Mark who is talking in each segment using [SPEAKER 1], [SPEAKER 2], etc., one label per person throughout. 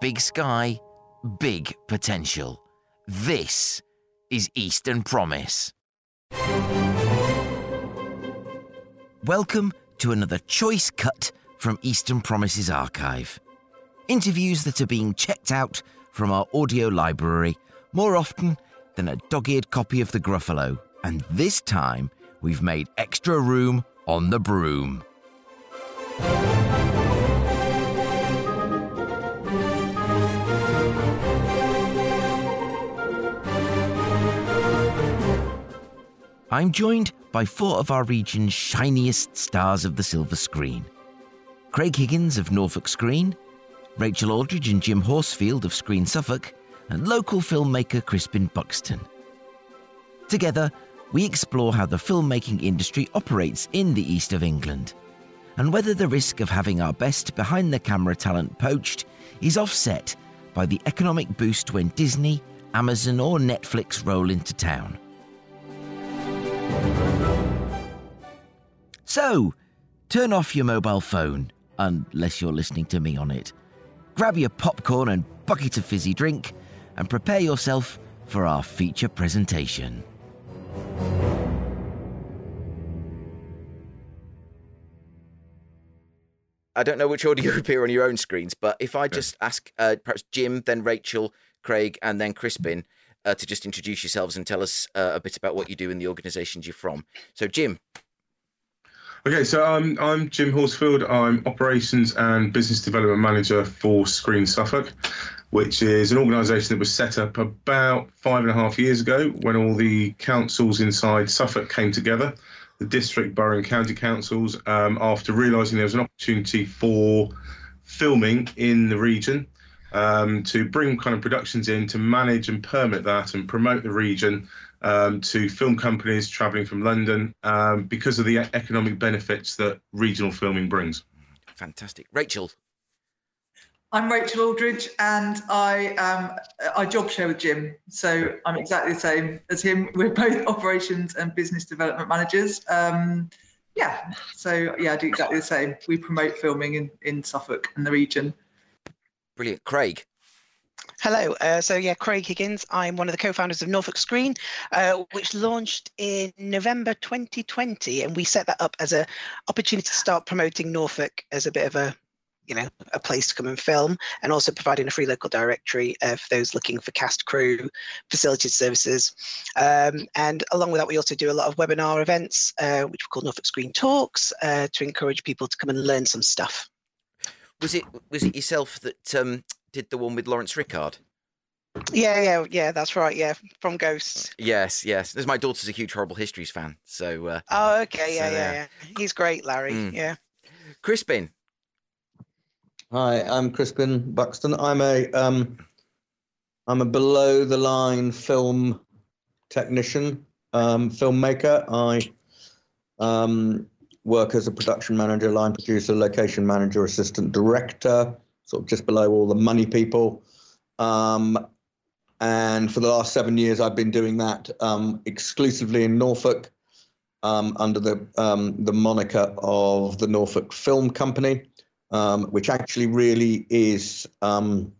[SPEAKER 1] big sky, big potential. This is Eastern Promise. Welcome to another choice cut from Eastern Promises archive. Interviews that are being checked out from our audio library more often than a dog eared copy of the Gruffalo, and this time we've made extra room on the broom. I'm joined by four of our region's shiniest stars of the silver screen Craig Higgins of Norfolk Screen, Rachel Aldridge and Jim Horsfield of Screen Suffolk, and local filmmaker Crispin Buxton. Together, we explore how the filmmaking industry operates in the east of England and whether the risk of having our best behind the camera talent poached is offset by the economic boost when Disney, Amazon, or Netflix roll into town. So, turn off your mobile phone, unless you're listening to me on it. Grab your popcorn and bucket of fizzy drink, and prepare yourself for our feature presentation.
[SPEAKER 2] I don't know which order you appear on your own screens, but if I just ask uh, perhaps Jim, then Rachel, Craig, and then Crispin uh, to just introduce yourselves and tell us uh, a bit about what you do in the organisations you're from. So, Jim.
[SPEAKER 3] Okay, so I'm I'm Jim Horsfield. I'm operations and business development manager for Screen Suffolk, which is an organisation that was set up about five and a half years ago when all the councils inside Suffolk came together the district, borough, and county councils um, after realising there was an opportunity for filming in the region um, to bring kind of productions in to manage and permit that and promote the region um, to film companies travelling from London um, because of the economic benefits that regional filming brings.
[SPEAKER 2] Fantastic. Rachel,
[SPEAKER 4] I'm Rachel Aldridge, and I um, I job share with Jim, so I'm exactly the same as him. We're both operations and business development managers. Um, yeah, so yeah, I do exactly the same. We promote filming in in Suffolk and the region.
[SPEAKER 2] Brilliant, Craig.
[SPEAKER 5] Hello. Uh, so yeah, Craig Higgins. I'm one of the co-founders of Norfolk Screen, uh, which launched in November 2020, and we set that up as an opportunity to start promoting Norfolk as a bit of a you know a place to come and film and also providing a free local directory uh, for those looking for cast crew facilities services um, and along with that we also do a lot of webinar events uh, which we call norfolk screen talks uh, to encourage people to come and learn some stuff
[SPEAKER 2] was it was it yourself that um, did the one with laurence rickard
[SPEAKER 5] yeah, yeah, yeah. That's right. Yeah, from Ghosts.
[SPEAKER 2] Yes, yes. There's my daughter's a huge Horrible Histories fan, so. Uh,
[SPEAKER 5] oh, okay. Yeah, so, yeah, yeah. He's great, Larry. Mm. Yeah.
[SPEAKER 2] Crispin,
[SPEAKER 6] Hi, I'm Crispin Buxton. I'm a um, I'm a below the line film technician, um, filmmaker. I um, work as a production manager, line producer, location manager, assistant director, sort of just below all the money people. Um, and for the last seven years, I've been doing that um, exclusively in Norfolk um, under the um, the moniker of the Norfolk Film Company um, which actually really is um,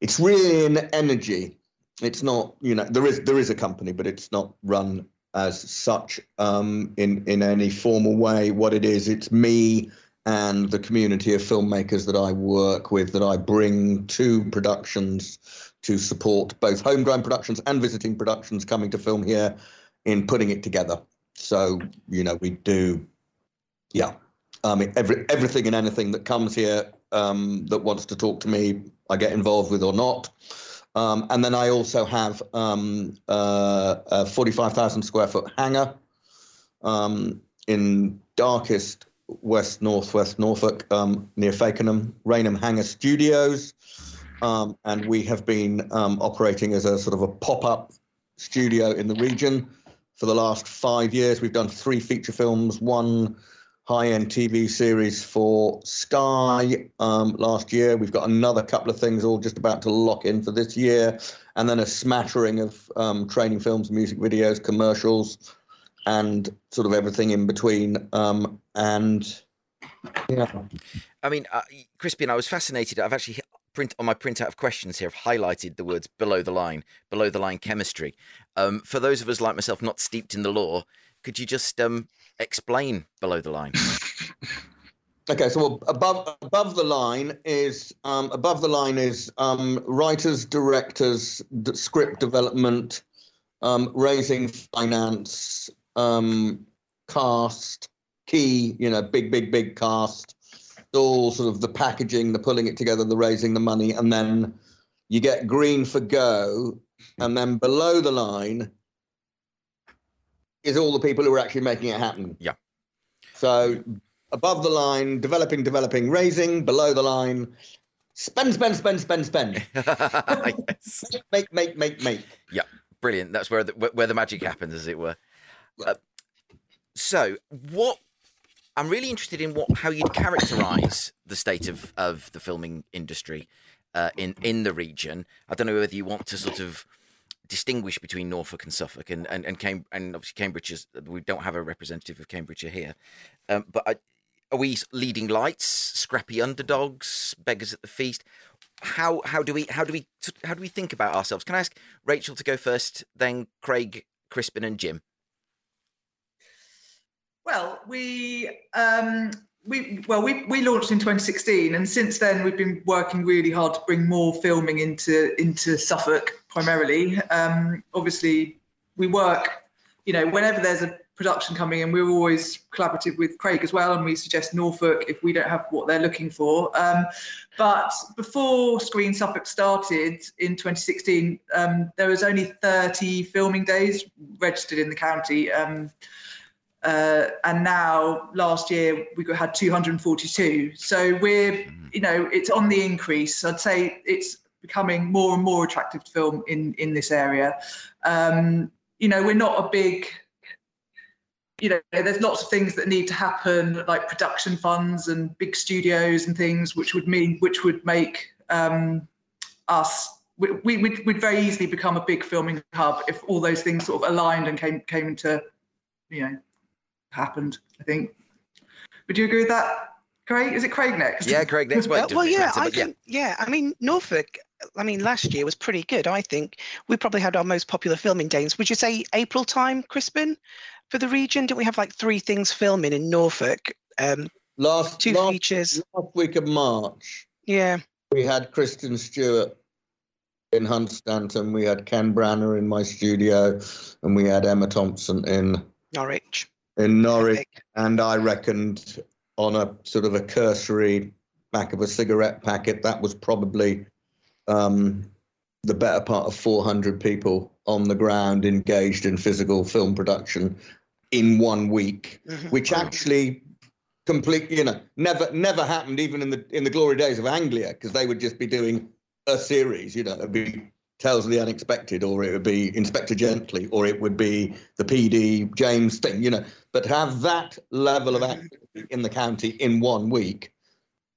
[SPEAKER 6] it's really an energy. It's not, you know, there is there is a company, but it's not run as such um, in in any formal way. What it is, it's me and the community of filmmakers that I work with that I bring to productions to support both homegrown productions and visiting productions coming to film here in putting it together. So, you know, we do, yeah, um, every everything and anything that comes here um, that wants to talk to me, I get involved with or not. Um, and then I also have um, uh, a 45,000 square foot hangar um, in darkest west northwest Norfolk um, near Fakenham, Raynham Hangar Studios. and we have been operating as a sort of a pop up studio in the region for the last five years. We've done three feature films, one high-end TV series for Sky um, last year. We've got another couple of things all just about to lock in for this year, and then a smattering of um, training films, music videos, commercials, and sort of everything in between. Um, and Yeah.
[SPEAKER 2] I mean, uh, Crispin, I was fascinated. I've actually print on my printout of questions here. I've highlighted the words below the line, below the line chemistry. Um, for those of us like myself not steeped in the law, could you just um, explain below the line?
[SPEAKER 6] Okay, so above above the line is um, above the line is um, writers, directors, d- script development, um, raising finance, um, cast, key, you know, big, big, big cast, all sort of the packaging, the pulling it together, the raising the money, and then you get green for go, and then below the line is all the people who are actually making it happen.
[SPEAKER 2] Yeah.
[SPEAKER 6] So above the line, developing, developing, raising, below the line, spend, spend, spend, spend, spend.
[SPEAKER 2] yes.
[SPEAKER 6] Make, make, make, make.
[SPEAKER 2] Yeah, brilliant. That's where the, where the magic happens, as it were. Uh, so, what I'm really interested in what how you'd characterise the state of, of the filming industry uh, in in the region. I don't know whether you want to sort of distinguish between Norfolk and Suffolk, and and and, Cam- and obviously Cambridge is we don't have a representative of Cambridgeshire here, um, but I, are we leading lights, scrappy underdogs, beggars at the feast? How how do we how do we how do we think about ourselves? Can I ask Rachel to go first, then Craig, Crispin, and Jim?
[SPEAKER 4] Well, we um, we well we we launched in 2016, and since then we've been working really hard to bring more filming into into Suffolk primarily. Um, obviously, we work, you know, whenever there's a production coming in, we're always collaborative with Craig as well, and we suggest Norfolk if we don't have what they're looking for. Um, but before Screen Suffolk started in 2016, um, there was only 30 filming days registered in the county. Uh, and now last year we had 242. So we're, you know, it's on the increase. I'd say it's becoming more and more attractive to film in in this area. Um, you know, we're not a big you know, there's lots of things that need to happen, like production funds and big studios and things, which would mean, which would make um, us, we, we, would we'd very easily become a big filming hub if all those things sort of aligned and came came into, you know, happened. I think. Would you agree with that, Craig? Is it Craig next?
[SPEAKER 2] Yeah, Craig next.
[SPEAKER 5] Well, well yeah, I think, yeah. yeah. I mean, Norfolk. I mean, last year was pretty good. I think we probably had our most popular filming days. Would you say April time, Crispin, for the region? Didn't we have like three things filming in Norfolk? Um,
[SPEAKER 6] last
[SPEAKER 5] two
[SPEAKER 6] last,
[SPEAKER 5] features.
[SPEAKER 6] Last week of March.
[SPEAKER 5] Yeah.
[SPEAKER 6] We had Kristen Stewart in Hunstanton. We had Ken Branagh in my studio, and we had Emma Thompson in
[SPEAKER 5] Norwich
[SPEAKER 6] in Norwich, and I reckoned on a sort of a cursory back of a cigarette packet that was probably um, the better part of 400 people on the ground engaged in physical film production in one week, mm-hmm. which actually completely, you know, never never happened even in the in the glory days of Anglia because they would just be doing a series, you know, it'd be Of the Unexpected, or it would be Inspector Gently, or it would be the PD James thing, you know. But have that level of activity in the county in one week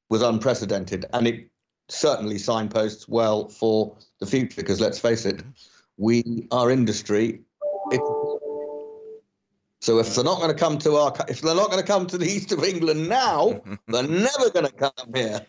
[SPEAKER 6] was unprecedented, and it certainly signposts well for the future. Because let's face it, we our industry. It, so if they're not going to come to our, if they're not going to come to the east of England now, they're never going to come here.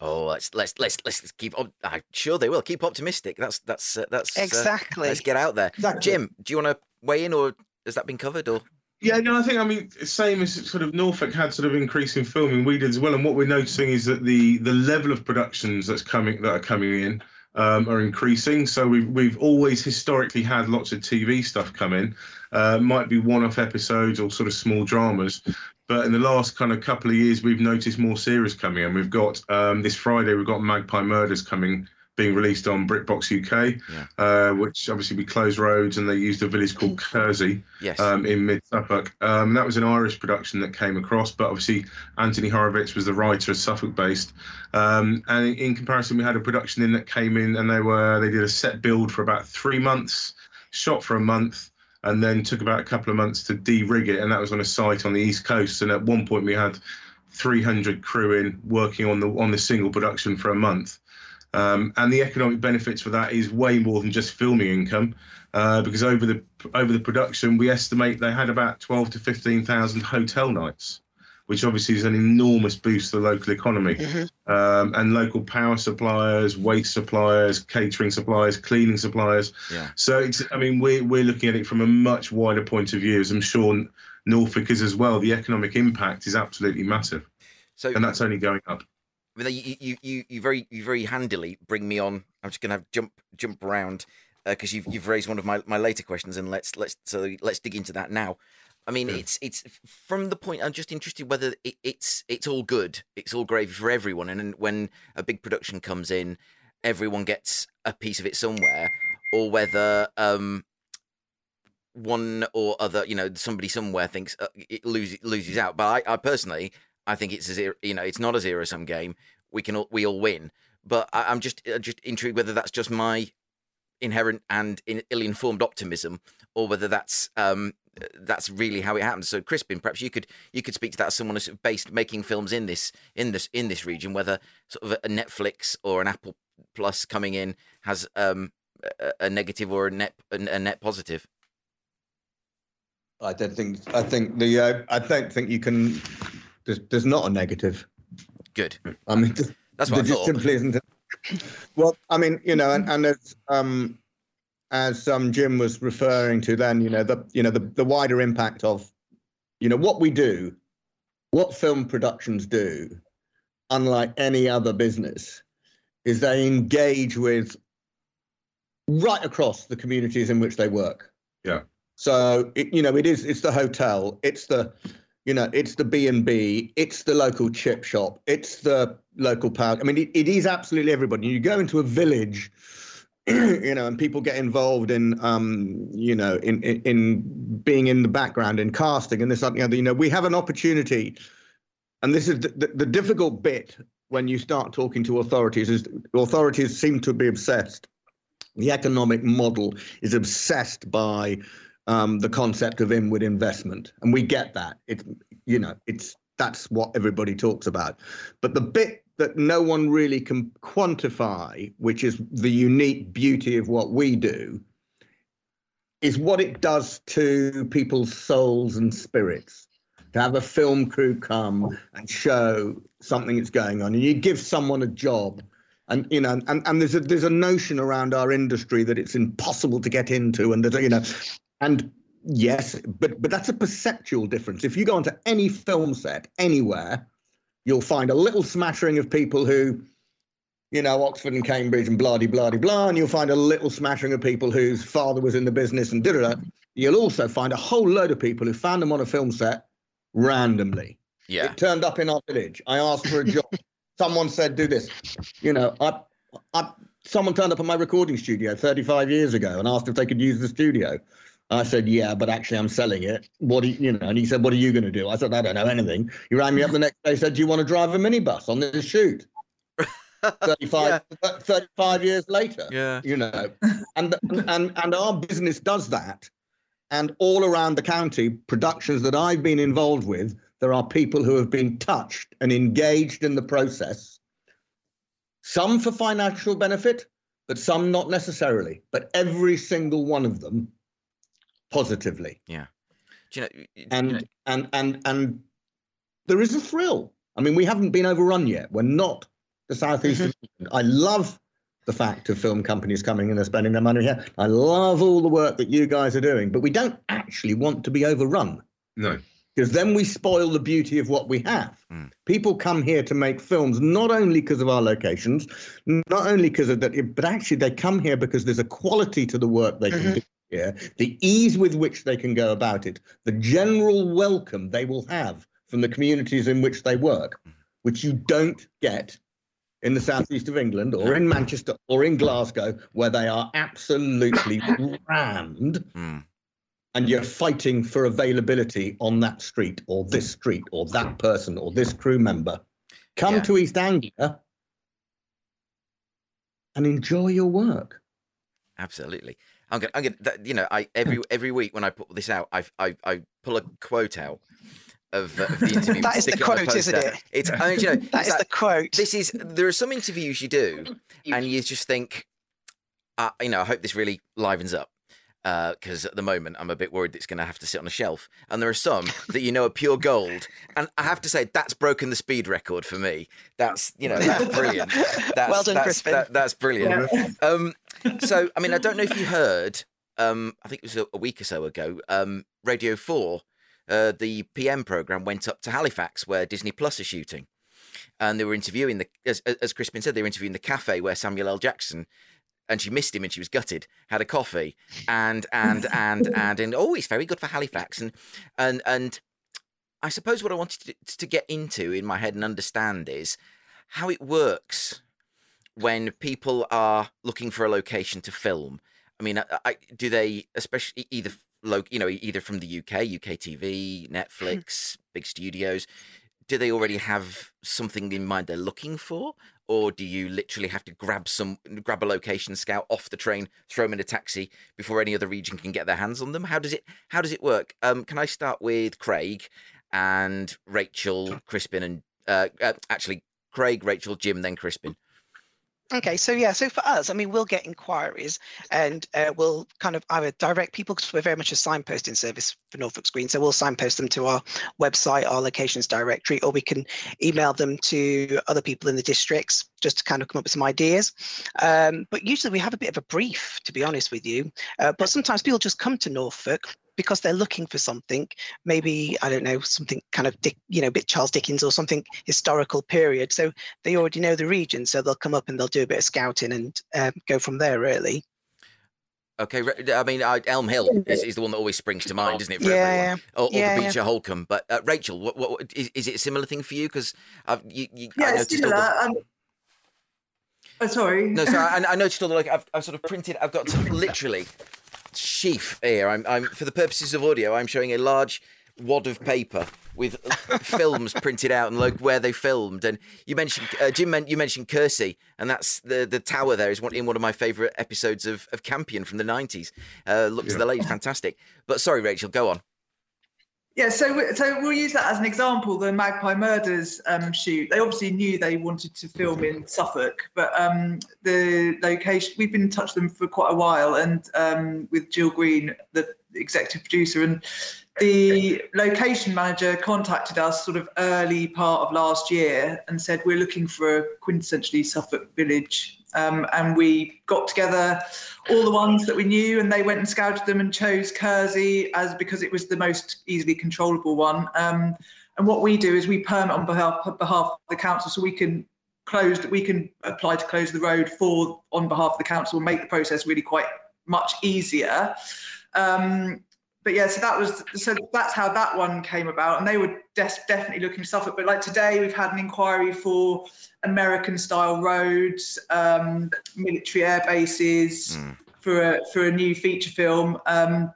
[SPEAKER 2] Oh, let's let's let's let's keep. I'm sure they will keep optimistic. That's that's uh, that's
[SPEAKER 5] exactly.
[SPEAKER 2] Uh, let's get out there.
[SPEAKER 6] Exactly.
[SPEAKER 2] Jim, do you want to weigh in, or has that been covered? Or
[SPEAKER 3] yeah, no, I think I mean same as sort of Norfolk had sort of increasing filming, we did as well. And what we're noticing is that the the level of productions that's coming that are coming in um, are increasing. So we've we've always historically had lots of TV stuff come in. Uh, might be one-off episodes or sort of small dramas, but in the last kind of couple of years, we've noticed more series coming and We've got um, this Friday, we've got Magpie Murders coming, being released on BritBox UK, yeah. uh, which obviously we closed roads and they used a village called Kersey
[SPEAKER 2] yes.
[SPEAKER 3] um, in mid Suffolk. Um, that was an Irish production that came across, but obviously Anthony Horowitz was the writer, Suffolk based. Um, and in comparison, we had a production in that came in and they were they did a set build for about three months, shot for a month and then took about a couple of months to de-rig it, and that was on a site on the east coast. And at one point, we had 300 crew in working on the on the single production for a month. Um, and the economic benefits for that is way more than just filming income, uh, because over the over the production, we estimate they had about 12 to 15,000 hotel nights, which obviously is an enormous boost to the local economy.
[SPEAKER 5] Mhm.
[SPEAKER 3] Um, and local power suppliers, waste suppliers, catering suppliers, cleaning suppliers.
[SPEAKER 2] Yeah.
[SPEAKER 3] So it's, I mean, we're, we're looking at it from a much wider point of view, as I'm sure Norfolk is as well. The economic impact is absolutely massive,
[SPEAKER 2] So
[SPEAKER 3] and that's only going up.
[SPEAKER 2] You, you, you, you very, you very handily bring me on. I'm just going to jump, jump around because you've, you've raised one of my, my later questions, and let's, let's, so let's dig into that now. I mean,
[SPEAKER 3] Yeah.
[SPEAKER 2] it's, it's from the point. I'm just interested whether it, it's, it's all good. It's all gravy for everyone, and when a big production comes in, everyone gets a piece of it somewhere, or whether, um, one or other, you know, somebody somewhere thinks uh, it loses loses out. But I, I personally, I think it's a zero. You know, it's not a zero sum game. We can all, we all win. But I, I'm just uh, just intrigued whether that's just my inherent and in, ill-informed optimism, or whether that's um that's really how it happens. So, Crispin, perhaps you could you could speak to that as someone who's based making films in this in this in this region, whether sort of a Netflix or an Apple Plus coming in has um a, a negative or a net a, a net positive.
[SPEAKER 6] I don't think. I think the. Uh, I don't think you can. There's, there's not a negative.
[SPEAKER 2] Good.
[SPEAKER 6] I mean,
[SPEAKER 2] That's
[SPEAKER 6] there
[SPEAKER 2] what I thought.
[SPEAKER 6] simply isn't. Well, I mean, you know, and, and as um, as um, Jim was referring to, then you know the you know the the wider impact of, you know, what we do, what film productions do, unlike any other business, is they engage with right across the communities in which they work.
[SPEAKER 3] Yeah.
[SPEAKER 6] So it, you know, it is it's the hotel, it's the you know, it's the B and B, it's the local chip shop, it's the local park. I mean, it, it is absolutely everybody. You go into a village, you know, and people get involved in, um, you know, in, in in being in the background in casting and this and the other. You know, we have an opportunity, and this is the, the, the difficult bit when you start talking to authorities. Is authorities seem to be obsessed. The economic model is obsessed by um, the concept of inward investment, and we get that. It's you know, it's that's what everybody talks about. But the bit that no one really can quantify, which is the unique beauty of what we do, is what it does to people's souls and spirits. To have a film crew come and show something that's going on, and you give someone a job, and you know, and, and there's a there's a notion around our industry that it's impossible to get into, and that you know, and yes, but but that's a perceptual difference. If you go onto any film set anywhere, you'll find a little smattering of people who, you know, Oxford and Cambridge and blah de blah de blah, and you'll find a little smattering of people whose father was in the business and da da da. You'll also find a whole load of people who found them on a film set randomly.
[SPEAKER 2] Yeah.
[SPEAKER 6] It turned up in our village. I asked for a job. Someone said, "Do this." You know, I, I, someone turned up at my recording studio 35 years ago and asked if they could use the studio. I said, "Yeah, but actually, I'm selling it. What do you, you know?" And he said, "What are you going to do?" I said, "I don't know anything." He rang me up the next day. Said, "Do you want to drive a minibus on this shoot?" 35, uh, 35 years later
[SPEAKER 2] Yeah.
[SPEAKER 6] you know and and and our business does that and all around the county productions that i've been involved with there are people who have been touched and engaged in the process some for financial benefit but some not necessarily but every single one of them positively
[SPEAKER 2] Do you know? y- y-
[SPEAKER 6] and and and and there is a thrill. I mean, we haven't been overrun yet. We're not the southeast. I love the fact of film companies coming in and they're spending their money here. I love all the work that you guys are doing, but we don't actually want to be overrun
[SPEAKER 3] No.
[SPEAKER 6] because then we spoil the beauty of what we have.
[SPEAKER 2] Mm.
[SPEAKER 6] People come here to make films not only because of our locations, not only because of that, but actually they come here because there's a quality to the work they can
[SPEAKER 5] Mhm.
[SPEAKER 6] do here, the ease with which they can go about it, the general welcome they will have from the communities in which they work, which you don't get in the southeast of England or in Manchester or in Glasgow, where they are absolutely rammed
[SPEAKER 2] Mm.
[SPEAKER 6] and you're fighting for availability on that street or this street or that person or this crew member. Come
[SPEAKER 2] Yeah.
[SPEAKER 6] to East Anglia and enjoy your work.
[SPEAKER 2] Absolutely. I'm gonna, I'm gonna, you know, I every every week when I put this out, I I, I pull a quote out of, uh, of the interview.
[SPEAKER 5] That is the
[SPEAKER 2] stick it on
[SPEAKER 5] quote, isn't it?
[SPEAKER 2] It's, I mean, you know,
[SPEAKER 5] That is
[SPEAKER 2] like-
[SPEAKER 5] the quote.
[SPEAKER 2] this is there are some interviews you do, and you just think, uh, you know, I hope this really livens up. Because uh, at the moment I'm a bit worried that it's going to have to sit on a shelf. And there are some that you know are pure gold, and I have to say that's broken the speed record for me. That's you know that's brilliant. That's,
[SPEAKER 5] well done,
[SPEAKER 2] that's,
[SPEAKER 5] Crispin.
[SPEAKER 2] that, that's brilliant. Yeah. Um, so I mean I don't know if you heard. Um, I think it was a, a week or so ago. Um, Radio Four, uh, the PM program went up to Halifax where Disney Plus is shooting, and they were interviewing the as, as Crispin said they were interviewing the cafe where Samuel L. Jackson and she missed him and she was gutted had a coffee and and and and and oh he's very good for halifax. And and and i suppose what i wanted to, to get into in my head and understand is how it works when people are looking for a location to film. I mean I, I, do they especially either you know either from the uk uk tv netflix big studios do they already have something in mind they're looking for? Or do you literally have to grab some grab a location scout off the train throw them in a taxi before any other region can get their hands on them? How does it how does it work? Um, can i start with craig and rachel crispin and uh, uh, actually craig rachel jim then crispin
[SPEAKER 5] Okay, so yeah, so for us, I mean, we'll get inquiries and uh, we'll kind of either direct people because we're very much a signposting service for Norfolk Screen. So we'll signpost them to our website, our locations directory, or we can email them to other people in the districts just to kind of come up with some ideas. Um, but usually we have a bit of a brief, to be honest with you. Uh, but sometimes people just come to Norfolk because they're looking for something, maybe I don't know, something kind of Dick, you know, bit Charles Dickens or something historical period. So they already know the region, so they'll come up and they'll do a bit of scouting and um, go from there. Really.
[SPEAKER 2] Okay, I mean, uh, Elm Hill is, is, the one that always springs to mind, isn't it? For
[SPEAKER 5] yeah,
[SPEAKER 2] everyone? Or, or
[SPEAKER 5] yeah,
[SPEAKER 2] the beach
[SPEAKER 5] yeah.
[SPEAKER 2] at Holkham. But uh, Rachel, what, what is, is, it a similar thing for you? Because I you, you,
[SPEAKER 4] yeah,
[SPEAKER 2] I
[SPEAKER 4] it's similar.
[SPEAKER 2] The...
[SPEAKER 4] Um, oh, sorry.
[SPEAKER 2] No, sorry. I, I noticed all the like I've, I've sort of printed. I've got literally sheaf here. I'm, I'm for the purposes of audio. I'm showing a large wad of paper with films printed out and like where they filmed. And you mentioned uh, Jim. You mentioned Kersey, and that's the the tower. There is one in one of my favourite episodes of of Campion from the nineties. Uh, looks yeah. the lake fantastic. But sorry, Rachel, go on.
[SPEAKER 4] Yeah, so so we'll use that as an example. The Magpie Murders um, shoot. They obviously knew they wanted to film in Suffolk, but um, the location. We've been in touch with them for quite a while, and um, with Jill Green, the executive producer, and the location manager contacted us sort of early part of last year and said we're looking for a quintessentially Suffolk village. Um, and we got together all the ones that we knew, and they went and scouted them and chose Kersey as because it was the most easily controllable one. Um, and what we do is we permit on behalf, behalf of the council, so we can close we can apply to close the road for on behalf of the council and make the process really quite much easier. Um, but yeah, so that was so that's how that one came about, and they were des- definitely looking for Suffolk. But like today, we've had an inquiry for American-style roads, um, military air bases mm. for a for a new feature film. Um,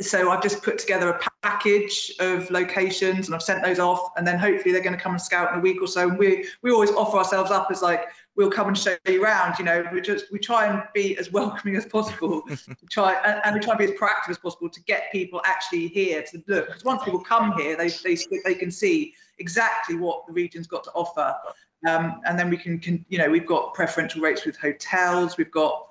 [SPEAKER 4] so I've just put together a package of locations and I've sent those off, and then hopefully they're going to come and scout in a week or so. And we we always offer ourselves up as like we'll come and show you around. You know, we just we try and be as welcoming as possible. try and, and, we try and be as proactive as possible to get people actually here to look. Because once people come here, they they they can see exactly what the region's got to offer. Um, and then we can, can, you know, we've got preferential rates with hotels. We've got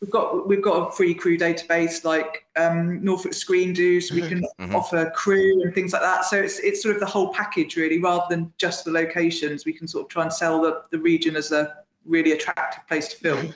[SPEAKER 4] we've got we've got a free crew database like um, Norfolk Screen do, so we can mm-hmm. offer crew and things like that. So it's it's sort of the whole package really, rather than just the locations. We can sort of try and sell the, the region as a really attractive place to film.
[SPEAKER 2] Okay,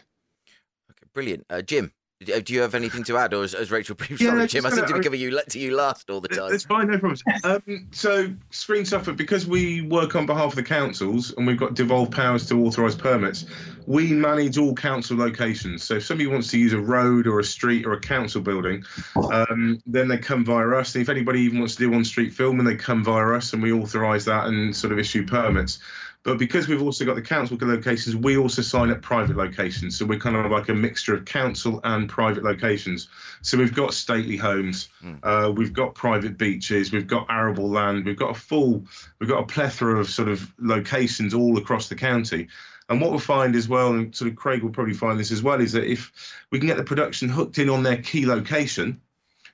[SPEAKER 2] brilliant. Uh, Jim, do you have anything to add, or as, as Rachel briefly? Yeah, Sorry, Jim, I seem to be giving you to you last all the time.
[SPEAKER 3] It's fine, no problems. Um, so, Screen Suffolk, because we work on behalf of the councils and we've got devolved powers to authorise permits, we manage all council locations. So, if somebody wants to use a road or a street or a council building, um, then they come via us. And if anybody even wants to do on street filming, they come via us, and we authorise that and sort of issue permits. But because we've also got the council locations, we also sign up private locations. So we're kind of like a mixture of council and private locations. So we've got stately homes, mm. uh, we've got private beaches, we've got arable land, we've got a full, we've got a plethora of sort of locations all across the county. And what we'll find as well, and sort of Craig will probably find this as well, is that if we can get the production hooked in on their key location,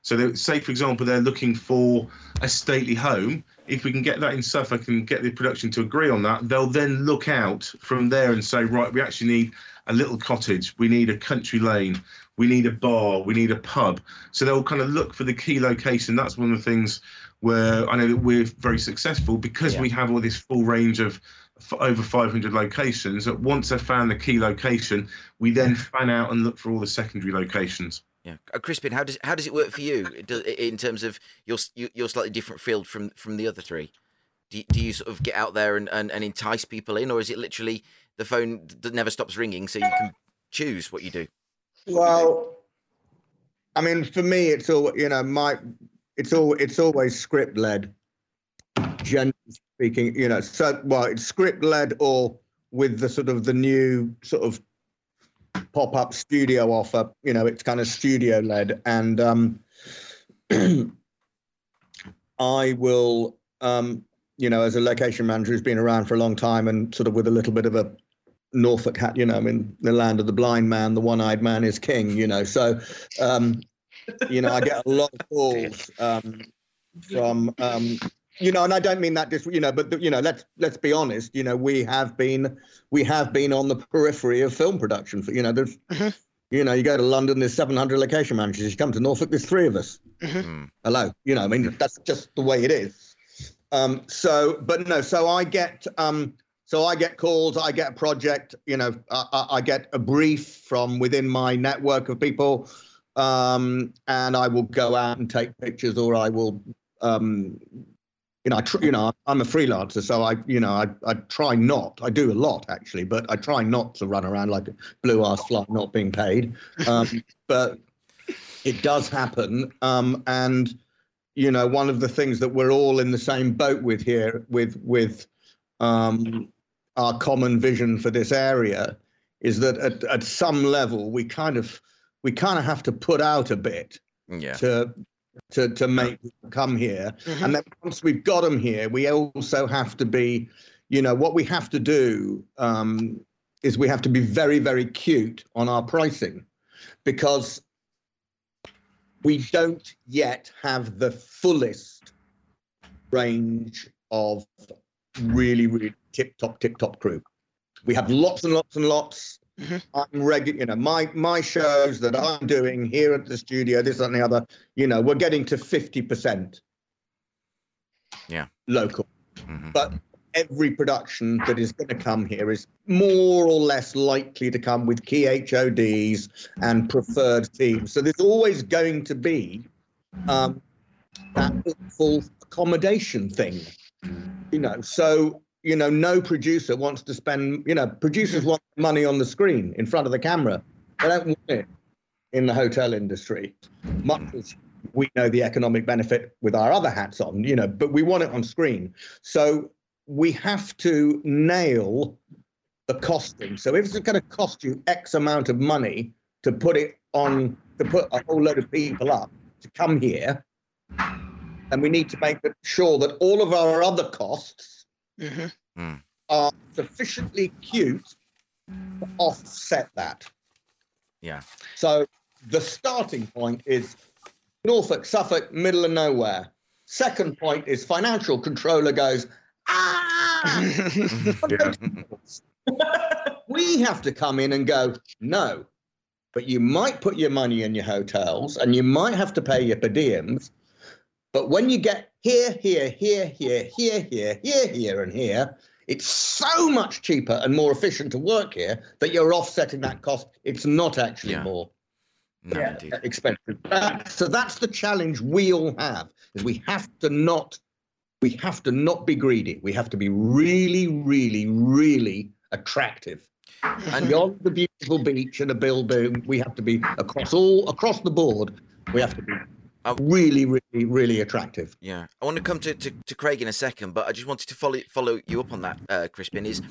[SPEAKER 3] so say for example they're looking for a stately home, if we can get that in Suffolk and get the production to agree on that, they'll then look out from there and say, right, we actually need a little cottage. We need a country lane. We need a bar. We need a pub. So they'll kind of look for the key location. That's one of the things where I know that we're very successful because
[SPEAKER 2] Yeah.
[SPEAKER 3] we have all this full range of over 500 locations. That once they've found the key location, we then fan out and look for all the secondary locations.
[SPEAKER 2] Yeah, uh, Crispin, how does how does it work for you in terms of your your slightly different field from from the other three? Do you, do you sort of get out there and, and, and entice people in, or is it literally the phone that never stops ringing, so you can choose what you do?
[SPEAKER 6] Well, I mean, for me, it's all you know. My, it's all it's always script led. Generally speaking, you know, so well, it's script led or with the sort of the new sort of pop up studio offer. You know, it's kind of studio led, and um, I will, um, you know, as a location manager who's been around for a long time and sort of with a little bit of a Norfolk hat, you know, in the land of the blind man, the one-eyed man is king, you know. So, um, you know, I get a lot of calls um, from, um, you know, and I don't mean that just, you know, but you know, let's let's be honest, you know, we have been we have been on the periphery of film production. For, you know, there's,
[SPEAKER 5] Mhm.
[SPEAKER 6] you know, you go to London, there's 700 location managers. You come to Norfolk, there's three of us.
[SPEAKER 2] Mm.
[SPEAKER 6] Hello, you know, I mean, that's just the way it is. Um, so, but no, so I get, um, so I get calls, I get a project, you know, I, I, I get a brief from within my network of people, um, and I will go out and take pictures, or I will, um, you know, I tr- you know, I'm a freelancer, so I, you know, I, I try not, I do a lot actually, but I try not to run around like a blue ass fly, not being paid. Um, but it does happen, um, and you know, one of the things that we're all in the same boat with here, with with um, our common vision for this area, is that at, at some level we kind of we kind of have to put out a bit
[SPEAKER 2] Yeah,
[SPEAKER 6] to to to make come here,
[SPEAKER 5] Mhm.
[SPEAKER 6] and then once we've got them here, we also have to be, you know, what we have to do um, is we have to be very very cute on our pricing, because we don't yet have the fullest range of really really tip top tip top crew. We have lots and lots and lots.
[SPEAKER 5] Mhm.
[SPEAKER 6] I'm regular, you know, my my shows that I'm doing here at the studio, this and the other, you know, we're getting to 50%.
[SPEAKER 2] Yeah.
[SPEAKER 6] Local.
[SPEAKER 2] Mhm.
[SPEAKER 6] But every production that is going to come here is more or less likely to come with key HODs and preferred teams. So there's always going to be um, that full accommodation thing, you know. So you know, no producer wants to spend. You know, producers want money on the screen in front of the camera. They don't want it in the hotel industry, much as we know the economic benefit with our other hats on. You know, but we want it on screen. So we have to nail the costing. So if it's going to cost you X amount of money to put it on, to put a whole load of people up to come here, and we need to make sure that all of our other costs
[SPEAKER 5] Mhm.
[SPEAKER 6] are sufficiently cute to offset that.
[SPEAKER 2] Yeah.
[SPEAKER 6] So the starting point is Norfolk, Suffolk, middle of nowhere. Second point is financial controller goes, ah, we have to come in and go, no, but you might put your money in your hotels and you might have to pay your per diems. But when you get here, here, here, here, here, here, here, here, and here, it's so much cheaper and more efficient to work here that you're offsetting that cost. It's not actually
[SPEAKER 2] Yeah.
[SPEAKER 6] more
[SPEAKER 2] no,
[SPEAKER 4] Yeah.
[SPEAKER 2] indeed.
[SPEAKER 6] expensive. That- so that's the challenge we all have: is we have to not, we have to not be greedy. We have to be really, really, really attractive.
[SPEAKER 2] And
[SPEAKER 6] Beyond the beautiful beach and a building, we have to be across all across the board. We have to be. Really, really, really attractive.
[SPEAKER 2] Yeah, I want to come to, to, to Craig in a second, but I just wanted to follow follow you up on that, uh, Crispin. Is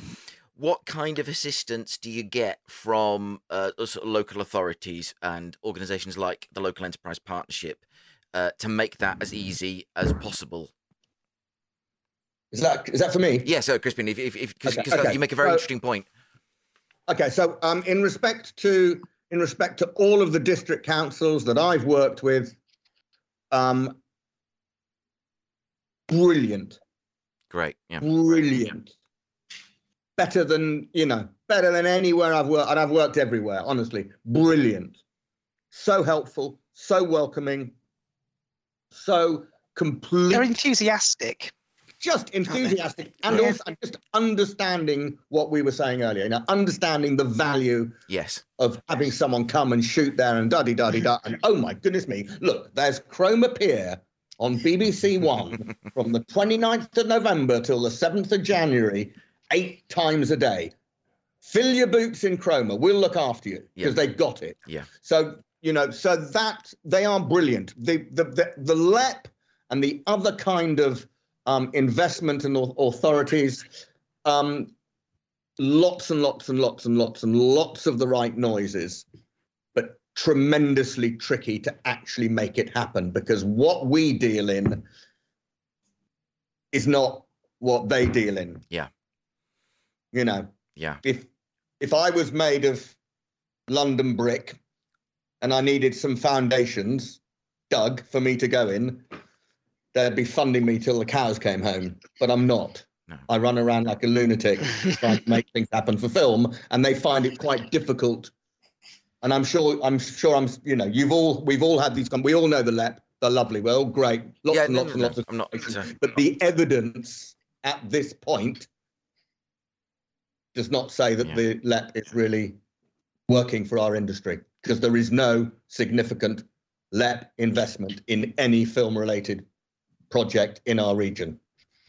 [SPEAKER 2] what kind of assistance do you get from uh, local authorities and organisations like the Local Enterprise Partnership uh, to make that as easy as possible?
[SPEAKER 6] Is that is that for me?
[SPEAKER 2] Yeah, so Crispin, if if because
[SPEAKER 6] Okay, okay.
[SPEAKER 2] you make a very
[SPEAKER 6] So-
[SPEAKER 2] interesting point.
[SPEAKER 6] Okay, so um, in respect to in respect to all of the district councils that I've worked with, um, brilliant,
[SPEAKER 2] Great, yeah,
[SPEAKER 6] brilliant. better than you know, better than anywhere I've worked, and I've worked everywhere. Honestly, brilliant, so helpful, so welcoming, so complete.
[SPEAKER 5] They're enthusiastic.
[SPEAKER 6] Just enthusiastic, and
[SPEAKER 5] Yeah.
[SPEAKER 6] also just understanding what we were saying earlier. You know, understanding the value
[SPEAKER 2] Yes.
[SPEAKER 6] of having someone come and shoot there and da di da di da. And oh my goodness me, look, there's Cromer Pier on BBC One from the 29th of November till the 7th of January, eight times a day. Fill your boots in Cromer. We'll look after you
[SPEAKER 2] Yeah.
[SPEAKER 6] because they've got it.
[SPEAKER 2] Yeah.
[SPEAKER 6] So, you know, so that they are brilliant. The the the, the LEP and the other kind of um, investment and authorities, um, lots and lots and lots and lots and lots of the right noises, but tremendously tricky to actually make it happen because what we deal in is not what they deal in.
[SPEAKER 2] Yeah.
[SPEAKER 6] You know,
[SPEAKER 2] Yeah.
[SPEAKER 6] if if I was made of London brick and I needed some foundations dug for me to go in, they'd be funding me till the cows came home. But I'm not.
[SPEAKER 2] No.
[SPEAKER 6] I run around like a lunatic trying to make things happen for film, and they find it quite difficult. And I'm sure, I'm sure, I'm, you know, you've all, we've all had these. We all know the LEP. They're lovely. We're all great. Lots
[SPEAKER 2] yeah.
[SPEAKER 6] and lots
[SPEAKER 2] no,
[SPEAKER 6] and
[SPEAKER 2] no,
[SPEAKER 6] lots of
[SPEAKER 2] I'm not.
[SPEAKER 6] But the evidence at this point does not say that
[SPEAKER 2] Yeah.
[SPEAKER 6] the LEP is really working for our industry because there is no significant LEP investment in any film related project in our region.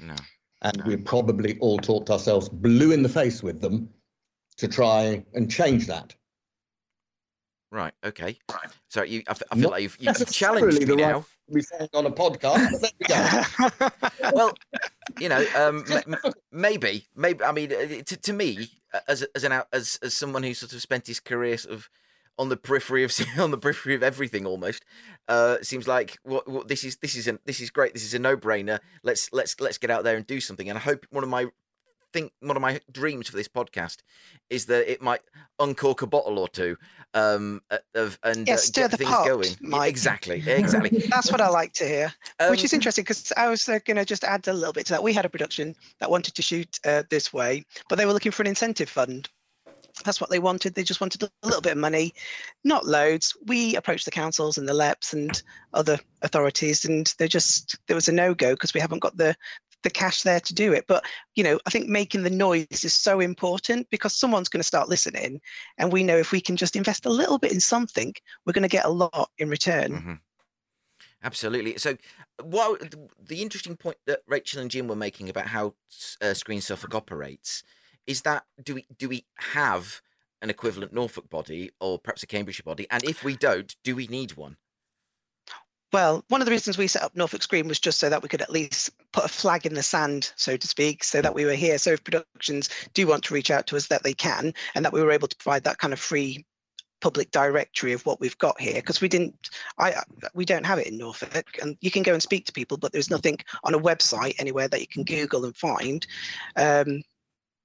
[SPEAKER 2] no.
[SPEAKER 6] And we've probably all talked ourselves blue in the face with them to try and change that.
[SPEAKER 2] Right. Okay. Right. So you, I, f- I feel
[SPEAKER 6] Not
[SPEAKER 2] like you've, you've challenged me
[SPEAKER 6] right-
[SPEAKER 2] now.
[SPEAKER 6] We saying on a podcast, but there we go.
[SPEAKER 2] well, you know, um, maybe, maybe. I mean, uh, to, to me, uh, as as an as as someone who sort of spent his career sort of on the periphery of on the periphery of everything almost, uh, seems like what, what this is this is a, this is great. This is a no brainer. Let's let's let's get out there and do something. And I hope one of my think one of my dreams for this podcast is that it might uncork a bottle or two um uh, of and
[SPEAKER 5] Yeah,
[SPEAKER 2] uh,
[SPEAKER 5] stir
[SPEAKER 2] get
[SPEAKER 5] the
[SPEAKER 2] things
[SPEAKER 5] pot,
[SPEAKER 2] going
[SPEAKER 5] Mike.
[SPEAKER 2] exactly exactly
[SPEAKER 5] That's what I like to hear. which
[SPEAKER 2] Um,
[SPEAKER 5] is interesting because I was uh, going to just add a little bit to that. We had a production that wanted to shoot uh, this way, but they were looking for an incentive fund. That's what they wanted. They just wanted a little bit of money, not loads. We approached the councils and the LEPs and other authorities, and they just there was a no go because we haven't got the the cash there to do it. But you know, I think making the noise is so important because someone's going to start listening, and we know if we can just invest a little bit in something, we're going to get a lot in return.
[SPEAKER 2] Mhm. Absolutely. So, what the interesting point that Rachel and Jim were making about how uh, Screen Suffolk operates is that do we do we have an equivalent Norfolk body or perhaps a Cambridgeshire body, and if we don't, do we need one?
[SPEAKER 5] Well, one of the reasons we set up Norfolk Screen was just so that we could at least put a flag in the sand, so to speak, so that we were here. So if productions do want to reach out to us, that they can, and that we were able to provide that kind of free public directory of what we've got here, because we didn't, I, we don't have it in Norfolk, and you can go and speak to people, but there's nothing on a website anywhere that you can Google and find, um,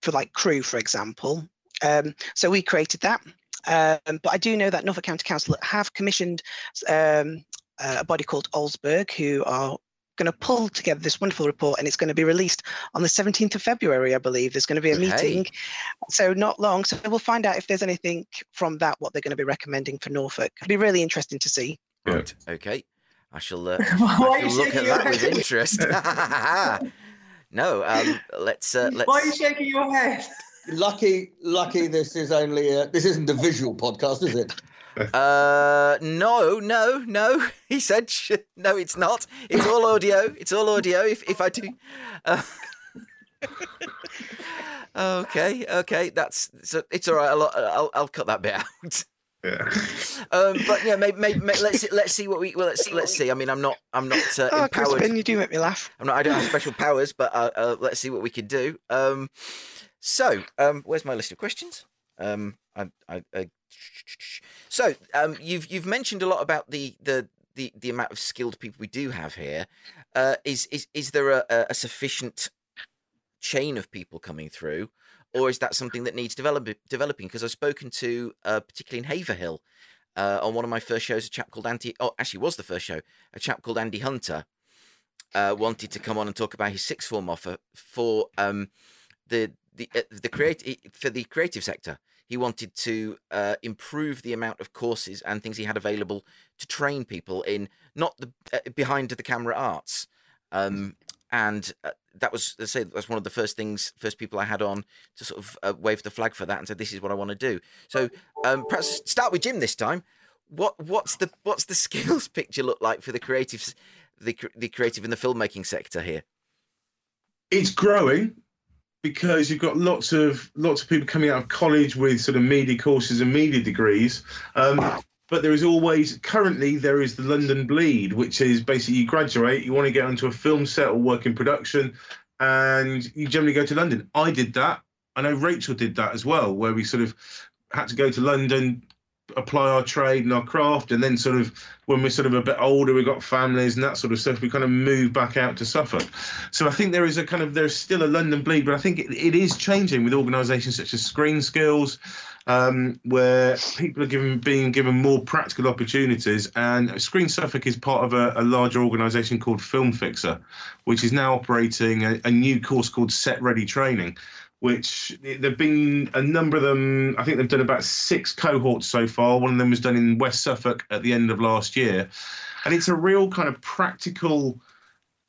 [SPEAKER 5] for like crew, for example. Um, so we created that. Um, but I do know that Norfolk County Council have commissioned um, uh, a body called Olsberg who are going to pull together this wonderful report and it's going to be released on the 17th of February, I believe. There's going to be a
[SPEAKER 2] Okay.
[SPEAKER 5] meeting. So not long. So we'll find out if there's anything from that, what they're going to be recommending for Norfolk. It'll be really interesting to see.
[SPEAKER 3] Yeah.
[SPEAKER 2] Right. Okay. I shall. Uh, I shall look at that with interest. no. Um. Let's. Uh, let's.
[SPEAKER 4] Why are you shaking your head?
[SPEAKER 6] lucky, lucky. This is only a, this isn't a visual podcast, is it?
[SPEAKER 2] Uh, no, no, no. He said, sh- no, it's not. It's all audio. It's all audio. If if I do. Uh, okay, okay. That's so. It's all right. I'll, I'll I'll cut that bit out.
[SPEAKER 3] Yeah.
[SPEAKER 2] Um, but yeah, maybe, maybe, let's let's see what we well let's let's see. I mean, I'm not I'm not uh,
[SPEAKER 5] Oh,
[SPEAKER 2] empowered.
[SPEAKER 5] Crispin, you do make me laugh.
[SPEAKER 2] I'm not. I don't have special powers, but uh, uh, let's see what we can do. Um, so, um, where's my list of questions? Um, I, I, I so um, you've you've mentioned a lot about the the the, the amount of skilled people we do have here. Uh, is is is there a- a sufficient chain of people coming through, or is that something that needs develop, developing? Because I've spoken to, uh, particularly in Haverhill, uh, on one of my first shows, a chap called Andy. Oh, actually, was the first show. A chap called Andy Hunter uh, wanted to come on and talk about his sixth form offer for um, the the uh, the create for the creative sector. He wanted to uh, improve the amount of courses and things he had available to train people in not the uh, behind the camera arts. Um, and uh, that was let's say that's one of the first things first people i had on to sort of uh, wave the flag for that and said this is what i want to do. So um, perhaps start with jim this time. What what's the what's the skills picture look like for the creatives the, the creative in the filmmaking sector here?
[SPEAKER 3] It's growing because you've got lots of lots of people coming out of college with sort of media courses and media degrees. Um, but there is always currently there is the London bleed, which is basically you graduate, you want to get onto a film set or work in production, and you generally go to London. I did that. I know Rachel did that as well, where we sort of had to go to London, apply our trade and our craft, and then sort of when we're sort of a bit older, we've got families and that sort of stuff, we kind of move back out to Suffolk. So I think there is a kind of there's still a London bleed, but I think it, it is changing with organisations such as Screen Skills um, where people are given being given more practical opportunities. And Screen Suffolk is part of a, a larger organisation called Film Fixer, which is now operating a, a new course called Set Ready Training. Which there've been a number of them. I think they've done about six cohorts so far. One of them was done in West Suffolk at the end of last year, and it's a real kind of practical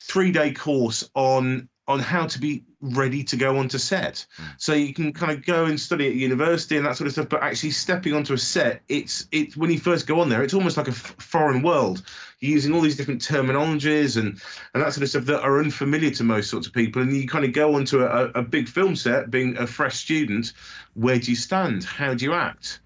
[SPEAKER 3] three-day course on on how to be ready to go onto set. Mm. So you can kind of go and study at university and that sort of stuff, but actually stepping onto a set, it's it's when you first go on there, it's almost like a f- foreign world. You're using all these different terminologies and and that sort of stuff that are unfamiliar to most sorts of people. And you kind of go onto a, a big film set, being a fresh student. Where do you stand? How do you act?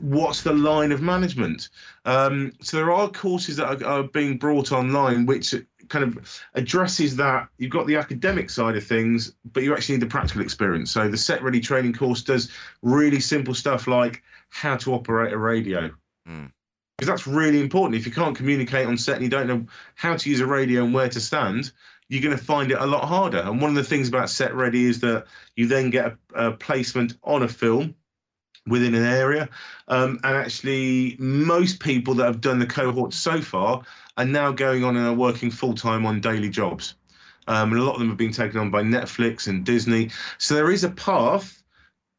[SPEAKER 3] what's the line of management? Um, so there are courses that are, are, being brought online which kind of addresses that. You've got the academic side of things, but you actually need the practical experience. So the set ready training course does really simple stuff like how to operate a radio. Mm. Because that's really important. If you can't communicate on set and you don't know how to use a radio and where to stand, you're going to find it a lot harder. And one of the things about Set Ready is that you then get a, a placement on a film within an area. Um, and actually, most people that have done the cohort so far are now going on and are working full time on daily jobs. Um, and a lot of them have been taken on by Netflix and Disney. So there is a path,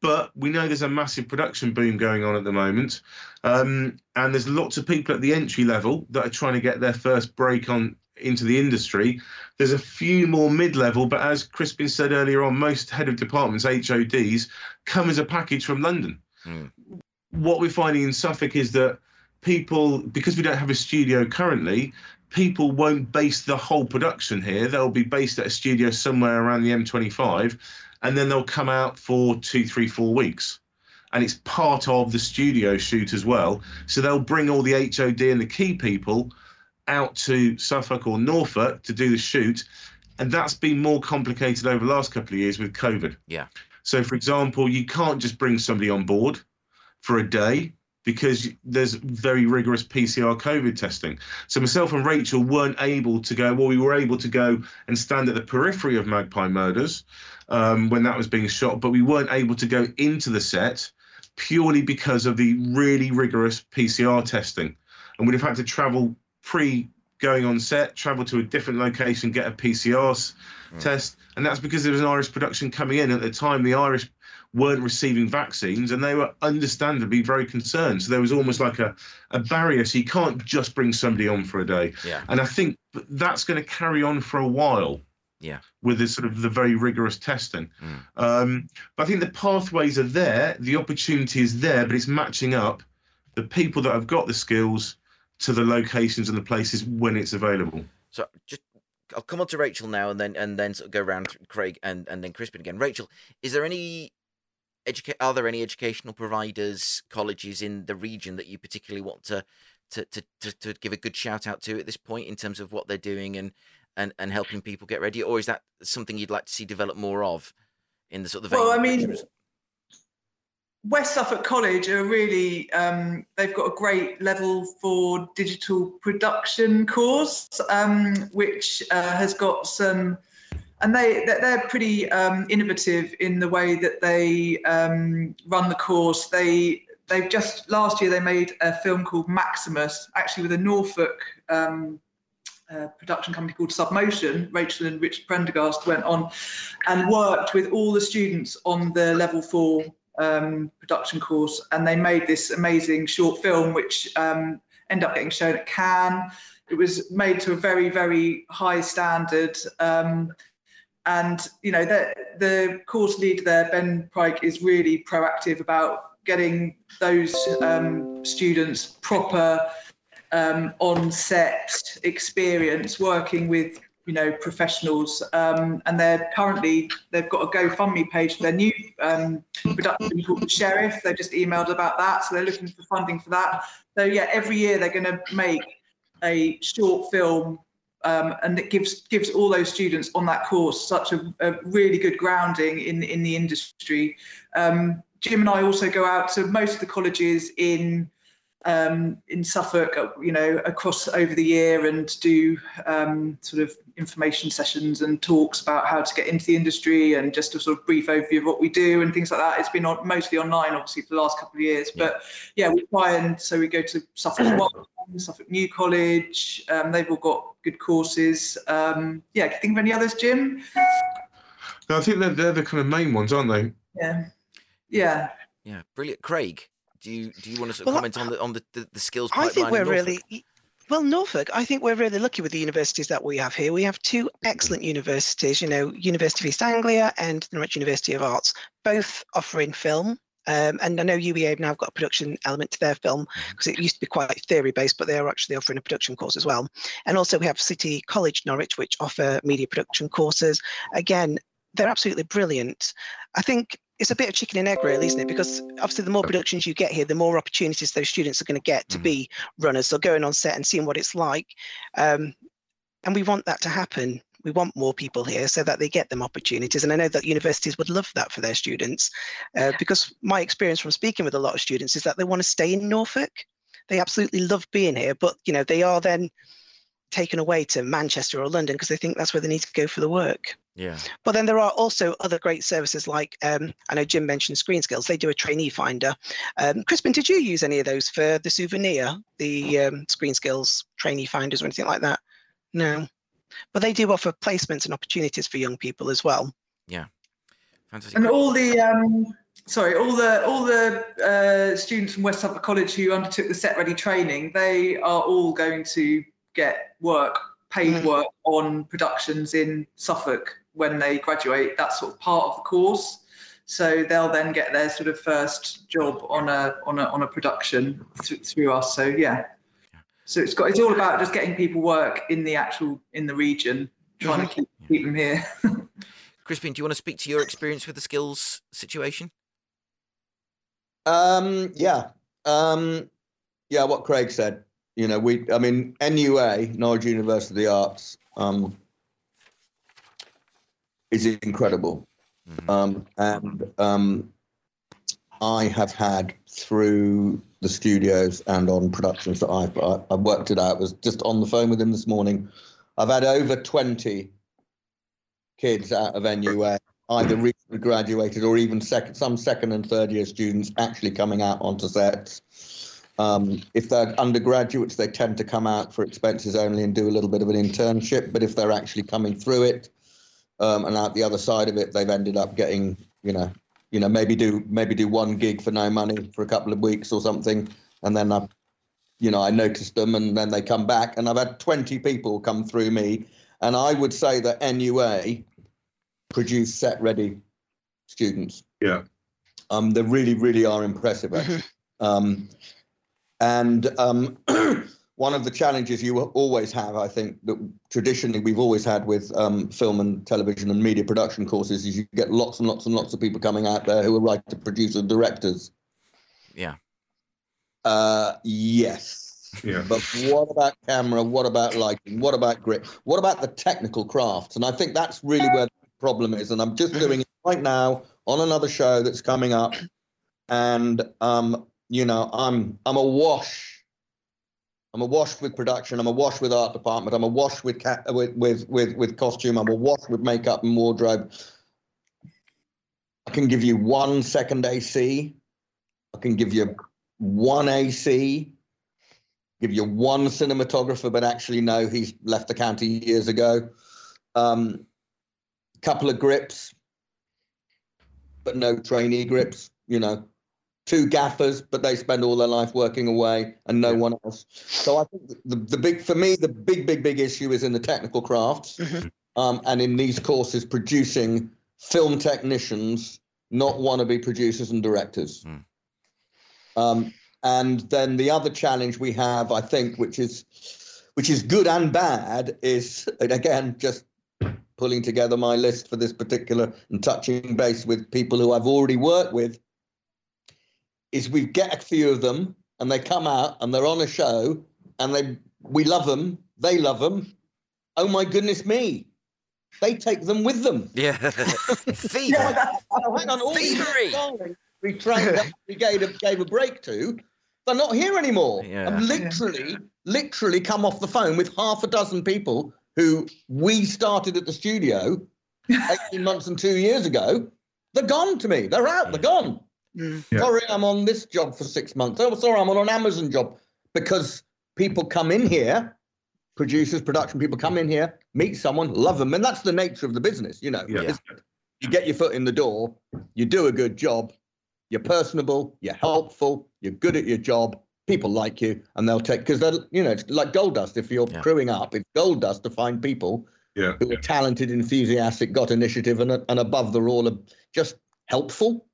[SPEAKER 3] but we know there's a massive production boom going on at the moment. Um, and there's lots of people at the entry level that are trying to get their first break on into the industry. There's a few more mid-level, but as Crispin said earlier on, most head of departments, HODs, come as a package from London. Mm. What we're finding in Suffolk is that people, because we don't have a studio currently, people won't base the whole production here. They'll be based at a studio somewhere around the M25, and then they'll come out for two, three, four weeks. And it's part of the studio shoot as well. So they'll bring all the HOD and the key people out to Suffolk or Norfolk to do the shoot. And that's been more complicated over the last couple of years with COVID.
[SPEAKER 2] Yeah.
[SPEAKER 3] So, for example, you can't just bring somebody on board for a day because there's very rigorous PCR COVID testing. So myself and Rachel weren't able to go. Well, we were able to go and stand at the periphery of Magpie Murders um, when that was being shot, but we weren't able to go into the set purely because of the really rigorous PCR testing. And we'd have had to travel pre going on set, travel to a different location, get a PCR mm. test, and that's because there was an Irish production coming in at the time. The Irish weren't receiving vaccines and they were understandably very concerned. So there was almost like a, a barrier. So you can't just bring somebody on for a day.
[SPEAKER 2] Yeah.
[SPEAKER 3] And I think that's going to carry on for a while.
[SPEAKER 2] Yeah.
[SPEAKER 3] With this sort of the very rigorous testing. Mm. Um, but I think the pathways are there, the opportunity is there, but it's matching up the people that have got the skills to the locations and the places when it's available.
[SPEAKER 2] So just I'll come on to Rachel now and then and then sort of go around Craig and, and then Crispin again. Rachel, is there any educate are there any educational providers colleges in the region that you particularly want to to, to, to, to give a good shout out to at this point in terms of what they're doing and, and, and helping people get ready? Or is that something you'd like to see develop more of in the sort of
[SPEAKER 4] well i mean west suffolk college are really um, they've got a great level for digital production course um, which uh, has got some and they they're pretty um, innovative in the way that they um, run the course. They they've just last year they made a film called Maximus, actually with a Norfolk um, a production company called Submotion, Rachel and Richard Prendergast went on and worked with all the students on the level four um, production course, and they made this amazing short film, which um, ended up getting shown at Cannes. It was made to a very, very high standard. And you know the the course leader there, Ben Pryke, is really proactive about getting those um, students proper um, on set experience working with you know professionals um, and they're currently they've got a GoFundMe page for their new um, production called the Sheriff. They just emailed about that, so they're looking for funding for that. So yeah, every year they're going to make a short film, um, and it gives gives all those students on that course such a, a really good grounding in in the industry. Um, Jim and I also go out to most of the colleges in um, in Suffolk, uh, you know, across over the year and do um, sort of information sessions and talks about how to get into the industry and just a sort of brief overview of what we do and things like that. It's been on, mostly online, obviously, for the last couple of years. Yeah. But yeah, we try and so we go to Suffolk Suffolk New College. Um, they've all got good courses. Um, yeah, can you think of any others, Jim?
[SPEAKER 3] No, I think they're, they're the kind of main ones, aren't they?
[SPEAKER 4] Yeah. Yeah.
[SPEAKER 2] Yeah, brilliant. Craig, do you do you want to sort of well, comment on the on the, the, the skills
[SPEAKER 5] I think we're really well, Norfolk, I think we're really lucky with the universities that we have here. We have two excellent universities, you know, University of East Anglia and Norwich University of Arts, both offering film. Um, and I know UEA have now got a production element to their film because mm-hmm. it used to be quite theory based, but they are actually offering a production course as well. And also we have City College Norwich, which offer media production courses. Again, they're absolutely brilliant. I think it's a bit of chicken and egg, really, isn't it? Because obviously, the more productions you get here, the more opportunities those students are going to get to mm. be runners. So going on set and seeing what it's like, um, and we want that to happen. We want more people here so that they get them opportunities. And I know that universities would love that for their students, uh, because my experience from speaking with a lot of students is that they want to stay in Norfolk. They absolutely love being here, but you know they are then taken away to Manchester or London because they think that's where they need to go for the work.
[SPEAKER 2] Yeah.
[SPEAKER 5] But then there are also other great services like um, I know Jim mentioned Screen Skills. They do a trainee finder. Um, Crispin, did you use any of those for the souvenir, the um, Screen Skills trainee finders or anything like that? No. But they do offer placements and opportunities for young people as well.
[SPEAKER 2] Yeah. Fantastic.
[SPEAKER 4] And all the um, sorry, all the all the uh, students from West Suffolk College who undertook the set ready training, they are all going to get work, paid mm. work on productions in Suffolk when they graduate. That's sort of part of the course. So they'll then get their sort of first job on a on a on a production th- through us. So yeah. So it's got it's all about just getting people work in the actual in the region, trying to keep keep them here.
[SPEAKER 2] Crispin, do you want to speak to your experience with the skills situation?
[SPEAKER 6] Um, yeah. Um, yeah, what Craig said. You know, we, I mean, NUA, Norwich University of the Arts, um, is incredible. Mm-hmm. Um, and um, I have had through the studios and on productions that I've, I've worked it out, was just on the phone with him this morning. I've had over 20 kids out of NUA, either recently graduated or even second, some second and third year students actually coming out onto sets um, if they're undergraduates, they tend to come out for expenses only and do a little bit of an internship. But if they're actually coming through it um, and out the other side of it, they've ended up getting, you know, you know, maybe do maybe do one gig for no money for a couple of weeks or something, and then I, you know, I noticed them, and then they come back, and I've had 20 people come through me, and I would say that NUA produce set ready students.
[SPEAKER 3] Yeah.
[SPEAKER 6] Um, they really, really are impressive. Actually. um, and um, one of the challenges you always have, I think, that traditionally we've always had with um, film and television and media production courses is you get lots and lots and lots of people coming out there who are writer, producers, directors.
[SPEAKER 2] Yeah.
[SPEAKER 6] Uh, yes.
[SPEAKER 3] Yeah.
[SPEAKER 6] But what about camera? What about lighting? What about grip? What about the technical crafts? And I think that's really where the problem is. And I'm just doing it right now on another show that's coming up. And um, you know, I'm I'm a wash. I'm a wash with production. I'm a wash with art department. I'm a wash with with, with with with costume. I'm a wash with makeup and wardrobe. I can give you one second AC. I can give you one AC. give you one cinematographer, but actually no, he's left the county years ago. Um, couple of grips, but no trainee grips. You know, two gaffers, but they spend all their life working away, and no one else. So I think the, the big for me, the big, big, big issue is in the technical crafts,
[SPEAKER 5] Mhm.
[SPEAKER 6] um, and in these courses, producing film technicians, not wannabe producers and directors.
[SPEAKER 2] Mm.
[SPEAKER 6] Um, and then the other challenge we have, I think, which is which is good and bad, is and again just pulling together my list for this particular and touching base with people who I've already worked with. Is we get a few of them and they come out and they're on a show and they we love them, they love them. Oh my goodness me, they take them with them.
[SPEAKER 2] Yeah. Fever.
[SPEAKER 6] Oh, hang on, all these
[SPEAKER 2] Thievery.
[SPEAKER 6] we trained up, we gave a, gave a break to, they're not here anymore.
[SPEAKER 2] Yeah.
[SPEAKER 6] I've literally, literally come off the phone with half a dozen people who we started at the studio 18 months and two years ago. They're gone to me. They're out. They're gone.
[SPEAKER 5] Mm.
[SPEAKER 3] Yeah.
[SPEAKER 6] Sorry, I'm on this job for six months. Oh, sorry, I'm on an Amazon job because people come in here, producers, production people come in here, meet someone, love them, and that's the nature of the business. You know,
[SPEAKER 3] Yeah.
[SPEAKER 6] You get your foot in the door, you do a good job, you're personable, you're helpful, you're good at your job. People like you, and they'll take because they're you know it's like gold dust. If you're
[SPEAKER 2] Yeah.
[SPEAKER 6] crewing up, it's gold dust to find people
[SPEAKER 3] Yeah.
[SPEAKER 6] who are talented, enthusiastic, got initiative, and and above the all, are just helpful.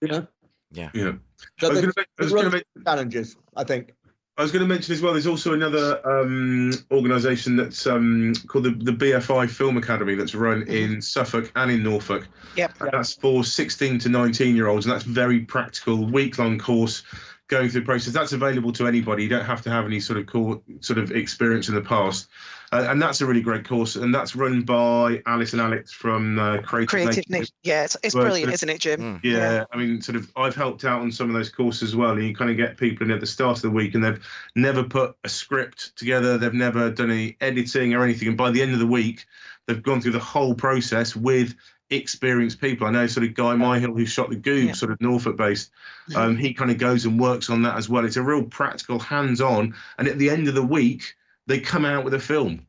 [SPEAKER 2] Yeah.
[SPEAKER 6] You know.
[SPEAKER 3] Yeah.
[SPEAKER 6] So
[SPEAKER 3] I was
[SPEAKER 6] there's
[SPEAKER 3] going to I was going to mention
[SPEAKER 6] challenges, I think.
[SPEAKER 3] I was going to mention as well. There's also another um, organisation that's um, called the, the BFI Film Academy that's run in Suffolk and in Norfolk.
[SPEAKER 5] Yep.
[SPEAKER 3] And that's for 16 to 19 year olds, and that's very practical, week long course going through the process. That's available to anybody. You don't have to have any sort of core, sort of experience in the past, uh, and that's a really great course. And that's run by Alice and Alex from uh, Creative,
[SPEAKER 5] Creative
[SPEAKER 3] Nation.
[SPEAKER 5] Nation. Yeah, it's, it's
[SPEAKER 3] Well,
[SPEAKER 5] brilliant,
[SPEAKER 3] it's-
[SPEAKER 5] isn't it, Jim?
[SPEAKER 2] Mm.
[SPEAKER 3] Yeah, I mean, sort of, I've helped out on some of those courses as well, and you kind of get people in at the start of the week, and they've never put a script together, they've never done any editing or anything, and by the end of the week, they've gone through the whole process with experienced people. I know sort of Guy Myhill, who shot the Goob,
[SPEAKER 5] Yeah.
[SPEAKER 3] sort of Norfolk based, um, he kind of goes and works on that as well. It's a real practical, hands on, and at the end of the week, they come out with a film.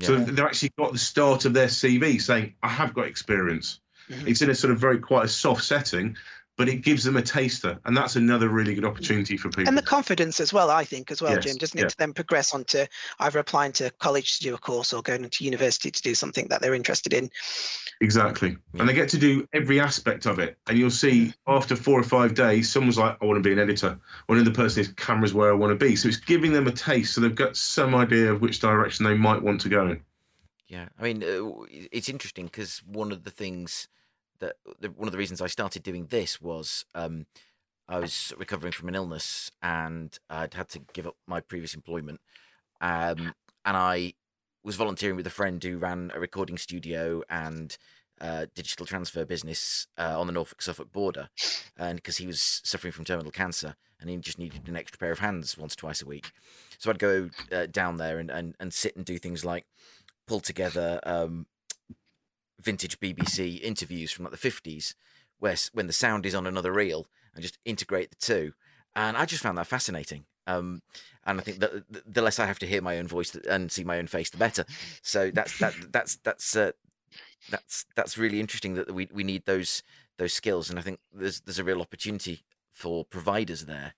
[SPEAKER 3] So they've actually got the start of their CV saying, I have got experience.
[SPEAKER 5] Mhm.
[SPEAKER 3] It's in a sort of very quite a soft setting, but it gives them a taster. And that's another really good opportunity for people.
[SPEAKER 5] And the confidence as well, I think, as well,
[SPEAKER 3] Yes,
[SPEAKER 5] Jim, doesn't
[SPEAKER 3] yeah.
[SPEAKER 5] it? To then progress on to either applying to college to do a course or going to university to do something that they're interested in.
[SPEAKER 3] exactly.
[SPEAKER 2] Yeah.
[SPEAKER 3] And they get to do every aspect of it. And you'll see after four or five days, someone's like, I want to be an editor. One other person is cameras where I want to be. So it's giving them a taste. So they've got some idea of which direction they might want to go in.
[SPEAKER 2] Yeah, I mean, uh, it's interesting because one of the things that the, one of the reasons I started doing this was um, I was recovering from an illness and I'd had to give up my previous employment, um, and I was volunteering with a friend who ran a recording studio and uh, digital transfer business uh, on the Norfolk Suffolk border, and because he was suffering from terminal cancer and he just needed an extra pair of hands once or twice a week, so I'd go uh, down there and, and and sit and do things like pull together um, vintage BBC interviews from like the fifties, where when the sound is on another reel, and just integrate the two. And I just found that fascinating. Um, and I think that the- the less I have to hear my own voice and see my own face, the better. So that's that that's that's uh, that's that's really interesting that we we need those those skills, and I think there's there's a real opportunity for providers there.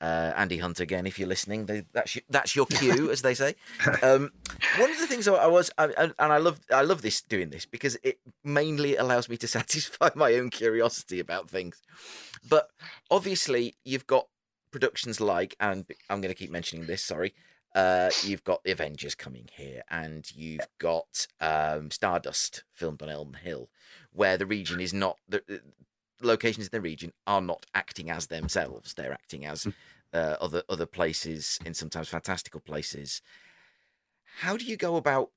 [SPEAKER 2] Uh, Andy Hunt again, if you're listening, they, that's your, that's your cue, as they say. Um, one of the things I, I was, I, and I love, I love this doing this because it mainly allows me to satisfy my own curiosity about things. But obviously, you've got productions like, and I'm going to keep mentioning this. Sorry, uh, you've got the Avengers coming here, and you've got um, Stardust filmed on Elm Hill, where the region is not the locations in the region are not acting as themselves; they're acting as uh, other other places in sometimes fantastical places. How do you go about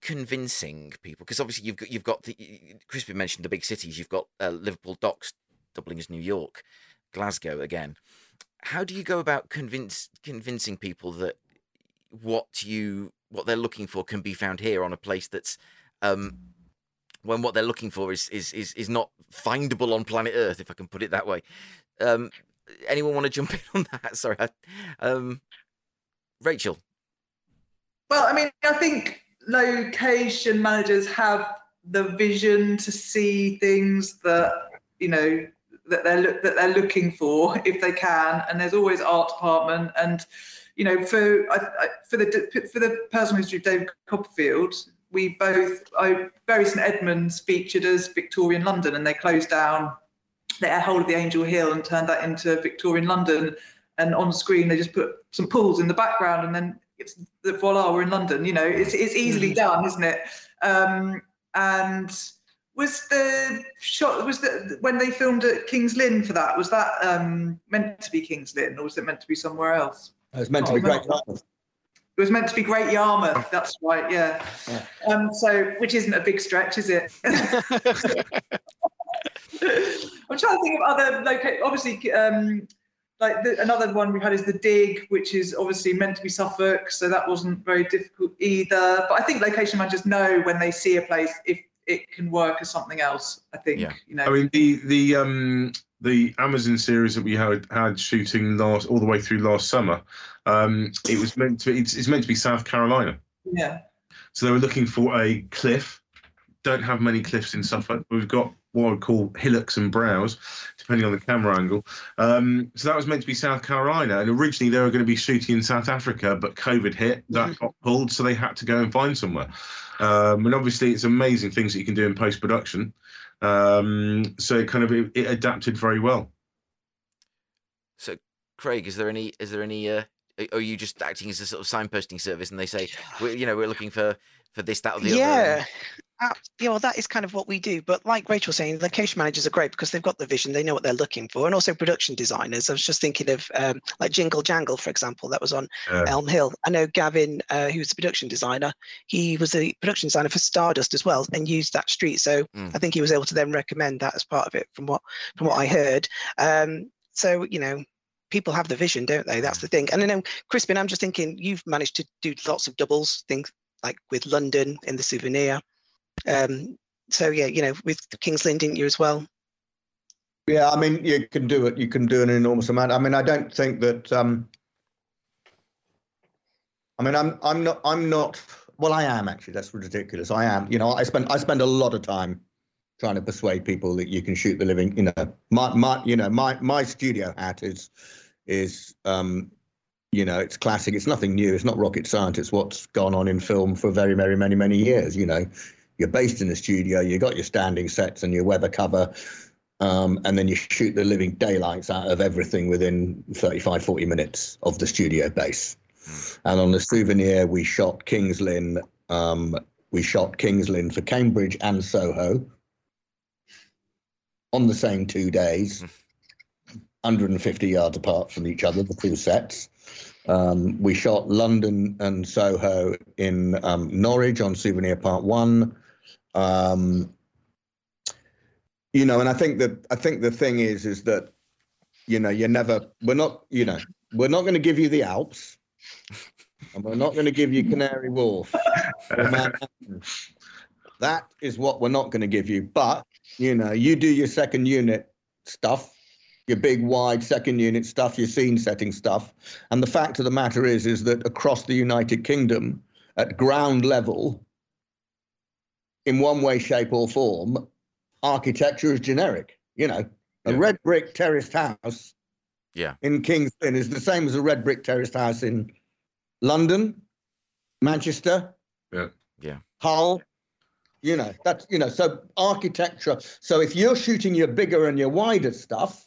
[SPEAKER 2] convincing people? Because obviously you've got you've got the Crispin mentioned the big cities. You've got uh, Liverpool docks doubling as New York, Glasgow again. How do you go about convince convincing people that what you what they're looking for can be found here on a place that's um, when what they're looking for is is is is not findable on planet Earth, if I can put it that way. Um, anyone want to jump in on that? Sorry, I, um, Rachel.
[SPEAKER 4] Well, I mean, I think location managers have the vision to see things that you know that they're that they're looking for if they can, and there's always art department and you know for for the for the personal history of David Copperfield, we both I, Bury St Edmunds featured as Victorian London, and they closed down their whole of the Angel Hill and turned that into Victorian London. And on screen, they just put some pools in the background, and then it's the voila, we're in London. You know, it's it's easily mm. done, isn't it? Um, and was the shot was the when they filmed at King's Lynn for that? Was that um, meant to be King's Lynn, or was it meant to be somewhere else?
[SPEAKER 6] It was meant to be Great Yarmouth.
[SPEAKER 4] It was meant to be Great Yarmouth. That's right. Yeah. yeah. Um, so, which isn't a big stretch, is it? I'm trying to think of other locations. Obviously, um, like the, another one we had is the dig, which is obviously meant to be Suffolk, so that wasn't very difficult either. But I think location managers know when they see a place if it can work as something else. I think. Yeah. You know. I
[SPEAKER 3] mean the the um the Amazon series that we had had shooting last all the way through last summer. Um, it was meant to it's, it's meant to be South Carolina.
[SPEAKER 4] Yeah.
[SPEAKER 3] So they were looking for a cliff. Don't have many cliffs in Suffolk. We've got what I'd call hillocks and brows, depending on the camera angle. Um, so that was meant to be South Carolina, and originally they were going to be shooting in South Africa, but COVID hit, that mm-hmm. got pulled, so they had to go and find somewhere. Um, and obviously, it's amazing things that you can do in post production. Um, so it kind of it, it, adapted very well.
[SPEAKER 2] So, Craig, is there any is there any uh, are you just acting as a sort of signposting service, and they say, you know, we're looking for for this, that, or the
[SPEAKER 5] yeah.
[SPEAKER 2] other?
[SPEAKER 5] Yeah, uh, yeah, well, that is kind of what we do. But like Rachel was saying, location managers are great because they've got the vision, they know what they're looking for, and also production designers. I was just thinking of um, like Jingle Jangle, for example, that was on yeah. Elm Hill. I know Gavin, uh, who's the production designer, he was a production designer for Stardust as well, and used that street. So mm. I think he was able to then recommend that as part of it, from what from what I heard. Um, so you know, people have the vision, don't they? That's the thing. And I know, Crispin, I'm just thinking you've managed to do lots of doubles, things like with London in the souvenir. Um, so yeah, you know, with King's Lynn, didn't you as well?
[SPEAKER 6] Yeah, I mean, you can do it. You can do an enormous amount. I mean, I don't think that. Um, I mean, I'm I'm not I'm not. Well, I am actually. That's ridiculous. I am. You know, I spend I spend a lot of time trying to persuade people that you can shoot the living. You know, my my you know my my studio hat is is um you know it's classic. It's nothing new. It's not rocket science. It's what's gone on in film for very very many many years. You know, you're based in the studio, you got your standing sets and your weather cover, um, and then you shoot the living daylights out of everything within 35, 40 minutes of the studio base. And on the souvenir, we shot Kings Lynn. Um, we shot Kings Lynn for Cambridge and Soho on the same two days, 150 yards apart from each other, the two sets. Um, we shot London and Soho in um, Norwich on Souvenir Part One, um, you know, and I think that I think the thing is is that you know you're never we're not you know we're not going to give you the Alps, and we're not going to give you Canary Wharf. that is what we're not going to give you. But you know, you do your second unit stuff, your big wide second unit stuff, your scene setting stuff, and the fact of the matter is is that across the United Kingdom, at ground level, in one way, shape, or form, architecture is generic. You know, a yeah. red brick terraced house
[SPEAKER 2] yeah.
[SPEAKER 6] in King's Lynn is the same as a red brick terraced house in London, Manchester,
[SPEAKER 3] yeah,
[SPEAKER 2] yeah,
[SPEAKER 6] Hull. You know, that's you know, so architecture. So if you're shooting your bigger and your wider stuff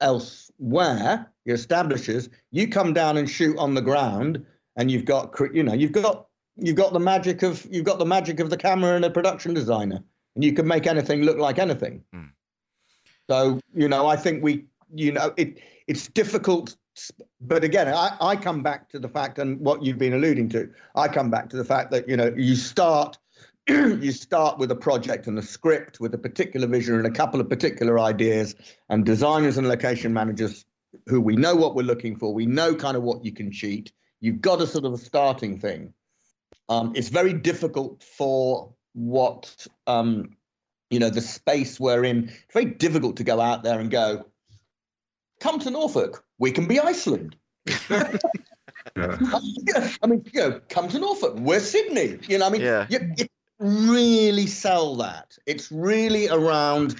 [SPEAKER 6] elsewhere, your establishers, you come down and shoot on the ground, and you've got you know, you've got you've got the magic of you've got the magic of the camera and a production designer, and you can make anything look like anything. Mm. So you know, I think we, you know, it it's difficult. But again, I, I come back to the fact, and what you've been alluding to, I come back to the fact that you know you start you start with a project and a script with a particular vision and a couple of particular ideas, and designers and location managers who we know what we're looking for, we know kind of what you can cheat. You've got a sort of a starting thing, um, it's very difficult for what um, you know the space we're in. It's very difficult to go out there and go. come to Norfolk. We can be Iceland.
[SPEAKER 3] Yeah.
[SPEAKER 6] I mean, you know, come to Norfolk. We're Sydney. You know, I mean,
[SPEAKER 2] Yeah.
[SPEAKER 6] you, you really sell that. It's really around.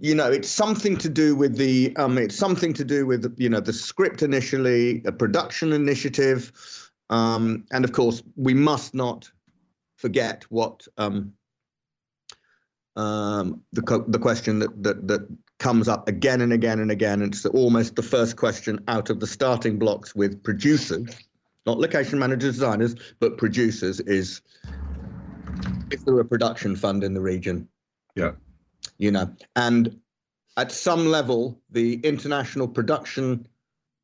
[SPEAKER 6] You know, it's something to do with the. Um, it's something to do with you know the script initially, a production initiative, um, and of course we must not forget what um, um, the co- the question that that that comes up again and again and again. It's almost the first question out of the starting blocks with producers, not location managers, designers, but producers. Is is there a production fund in the region?
[SPEAKER 3] Yeah.
[SPEAKER 6] You know, and at some level, the international production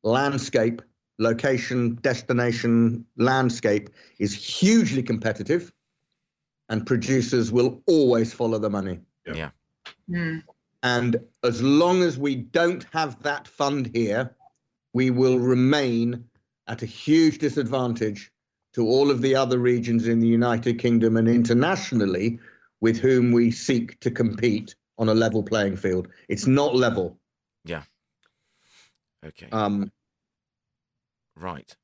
[SPEAKER 6] landscape, location, destination landscape is hugely competitive, and producers will always follow the money.
[SPEAKER 4] Mm.
[SPEAKER 6] And as long as we don't have that fund here, we will remain at a huge disadvantage to all of the other regions in the United Kingdom and internationally with whom we seek to compete on a level playing field. It's not level. Yeah.
[SPEAKER 2] Okay.
[SPEAKER 6] Um,
[SPEAKER 2] Right.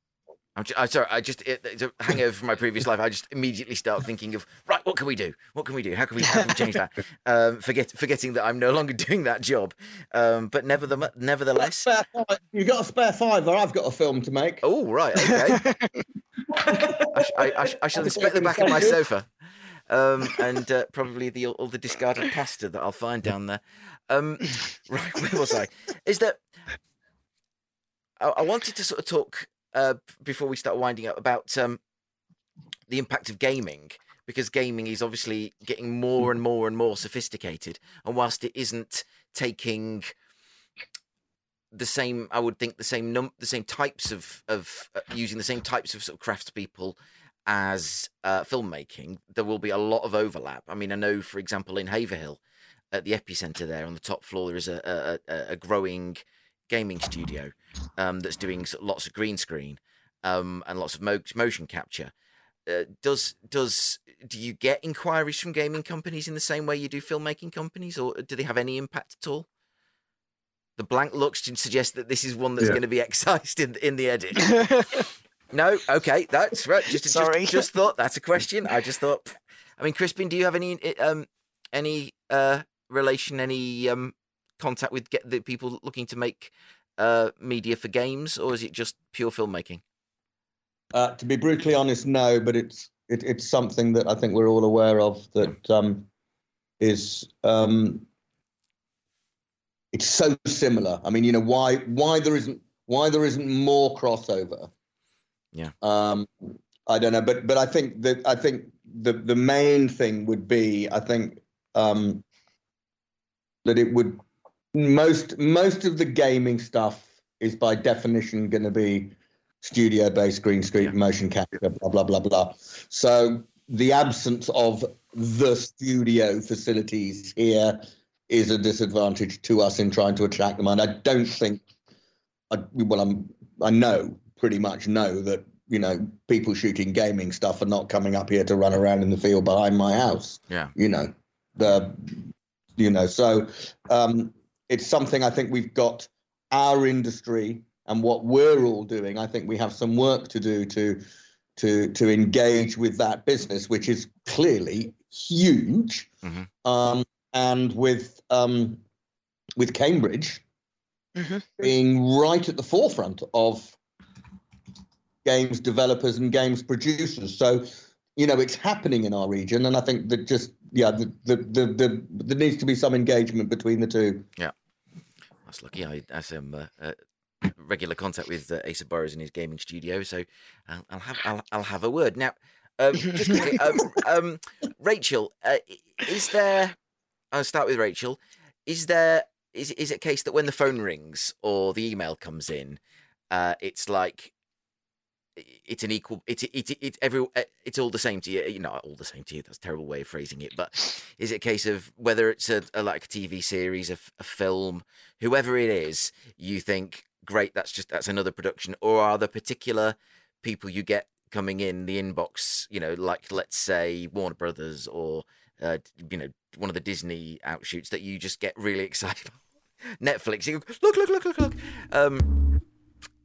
[SPEAKER 2] I'm, ju- I'm sorry. I just it, it's a hangover from my previous life. I just immediately start thinking of right. What can we do? What can we do? How can we, how can we change that? Um, forget forgetting that I'm no longer doing that job. Um, but nevertheless, nevertheless.
[SPEAKER 6] You got a spare five, or I've got a film to make.
[SPEAKER 2] Oh right. Okay. I, sh- I, I, sh- I shall inspect the back of my sofa, um, and uh, probably the all the discarded pasta that I'll find down there. Um, right, where was I? Is that I, I wanted to sort of talk uh, before we start winding up about um, the impact of gaming because gaming is obviously getting more and more and more sophisticated, and whilst it isn't taking the same i would think the same num the same types of of uh, using the same types of sort of craftspeople as uh, filmmaking there will be a lot of overlap. I mean i know for example in haverhill at the epicenter there on the top floor there is a a, a- a growing gaming studio um, that's doing lots of green screen um, and lots of mo- motion capture uh, does does do you get inquiries from gaming companies in the same way you do filmmaking companies or do they have any impact at all the blank looks suggest that this is one that's
[SPEAKER 3] Yeah.
[SPEAKER 2] going to be excised in in the edit. No, okay, that's right. Just,
[SPEAKER 5] Sorry.
[SPEAKER 2] just just thought that's a question. I just thought. I mean, Crispin, do you have any um any uh relation, any um contact with get the people looking to make uh media for games, or is it just pure filmmaking?
[SPEAKER 6] Uh, to be brutally honest, no, but it's it, it's something that I think we're all aware of that um, is um, it's so similar. I mean, you know, why why there isn't why there isn't more crossover?
[SPEAKER 2] Yeah.
[SPEAKER 6] Um, I don't know, but but I think that I think the the main thing would be I think um, that it would most most of the gaming stuff is by definition going to be studio based green screen
[SPEAKER 2] Yeah.
[SPEAKER 6] motion capture blah blah blah blah so the absence of the studio facilities here is a disadvantage to us in trying to attract them and i don't think I, well i'm i know pretty much know that you know people shooting gaming stuff are not coming up here to run around in the field behind my house
[SPEAKER 2] Yeah.
[SPEAKER 6] you know the you know so um it's something i think we've got our industry and what we're all doing. I think we have some work to do to to to engage with that business which is clearly huge.
[SPEAKER 2] Mhm.
[SPEAKER 6] um and with um with cambridge
[SPEAKER 5] Mhm.
[SPEAKER 6] being right at the forefront of games developers and games producers. So you know it's happening in our region and i think that just yeah the the the, the there needs to be some engagement between the two
[SPEAKER 2] That's lucky. I have some uh, uh, regular contact with uh, Asa Burrows in his gaming studio, so I'll, I'll have I'll, I'll have a word now. Um, just quickly, um, um, Rachel, uh, is there? I'll start with Rachel. Is there? Is is it a case that when the phone rings or the email comes in, uh, it's like it's an equal it's it's it's every uh, it's all the same to you you know all the same to you that's a terrible way of phrasing it but is it a case of whether it's a, a like a tv series a film whoever it is you think great that's just that's another production or are there particular people you get coming in the inbox you know like let's say warner brothers or uh, you know one of the disney outshoots that you just get really excited Netflix. You go, look, look, look, look, look. Um,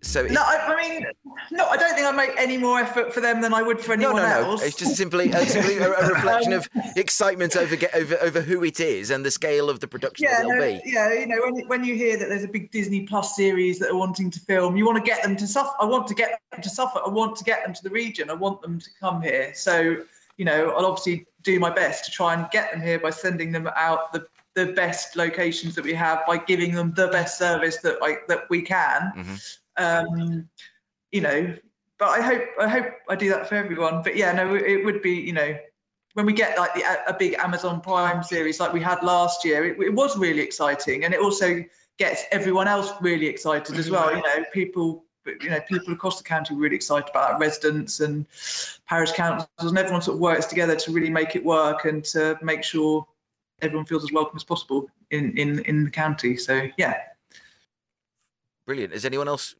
[SPEAKER 2] so
[SPEAKER 4] No, I, I mean, no, I don't think I make any more effort for them than I would for
[SPEAKER 2] no,
[SPEAKER 4] anyone
[SPEAKER 2] no, no.
[SPEAKER 4] else.
[SPEAKER 2] It's just simply, uh, simply a, a reflection of excitement over, get, over over who it is and the scale of the production
[SPEAKER 4] yeah,
[SPEAKER 2] that
[SPEAKER 4] no,
[SPEAKER 2] be.
[SPEAKER 4] yeah. You know, when when you hear that there's a big Disney Plus series that are wanting to film, you want to get them to Suffolk. I want to get them to Suffolk. I want to get them to the region. I want them to come here. So, you know, I'll obviously do my best to try and get them here by sending them out the the best locations that we have by giving them the best service that I that we can.
[SPEAKER 2] Mhm.
[SPEAKER 4] Um, you know, but I hope I hope I do that for everyone. But yeah, no, it would be you know when we get like the, a big Amazon Prime series like we had last year, it, it was really exciting, and it also gets everyone else really excited as well. You know, people you know people across the county were really excited about it, residents and parish councils, and everyone sort of works together to really make it work and to make sure everyone feels as welcome as possible in in in the county. So yeah.
[SPEAKER 2] Brilliant. Is anyone else?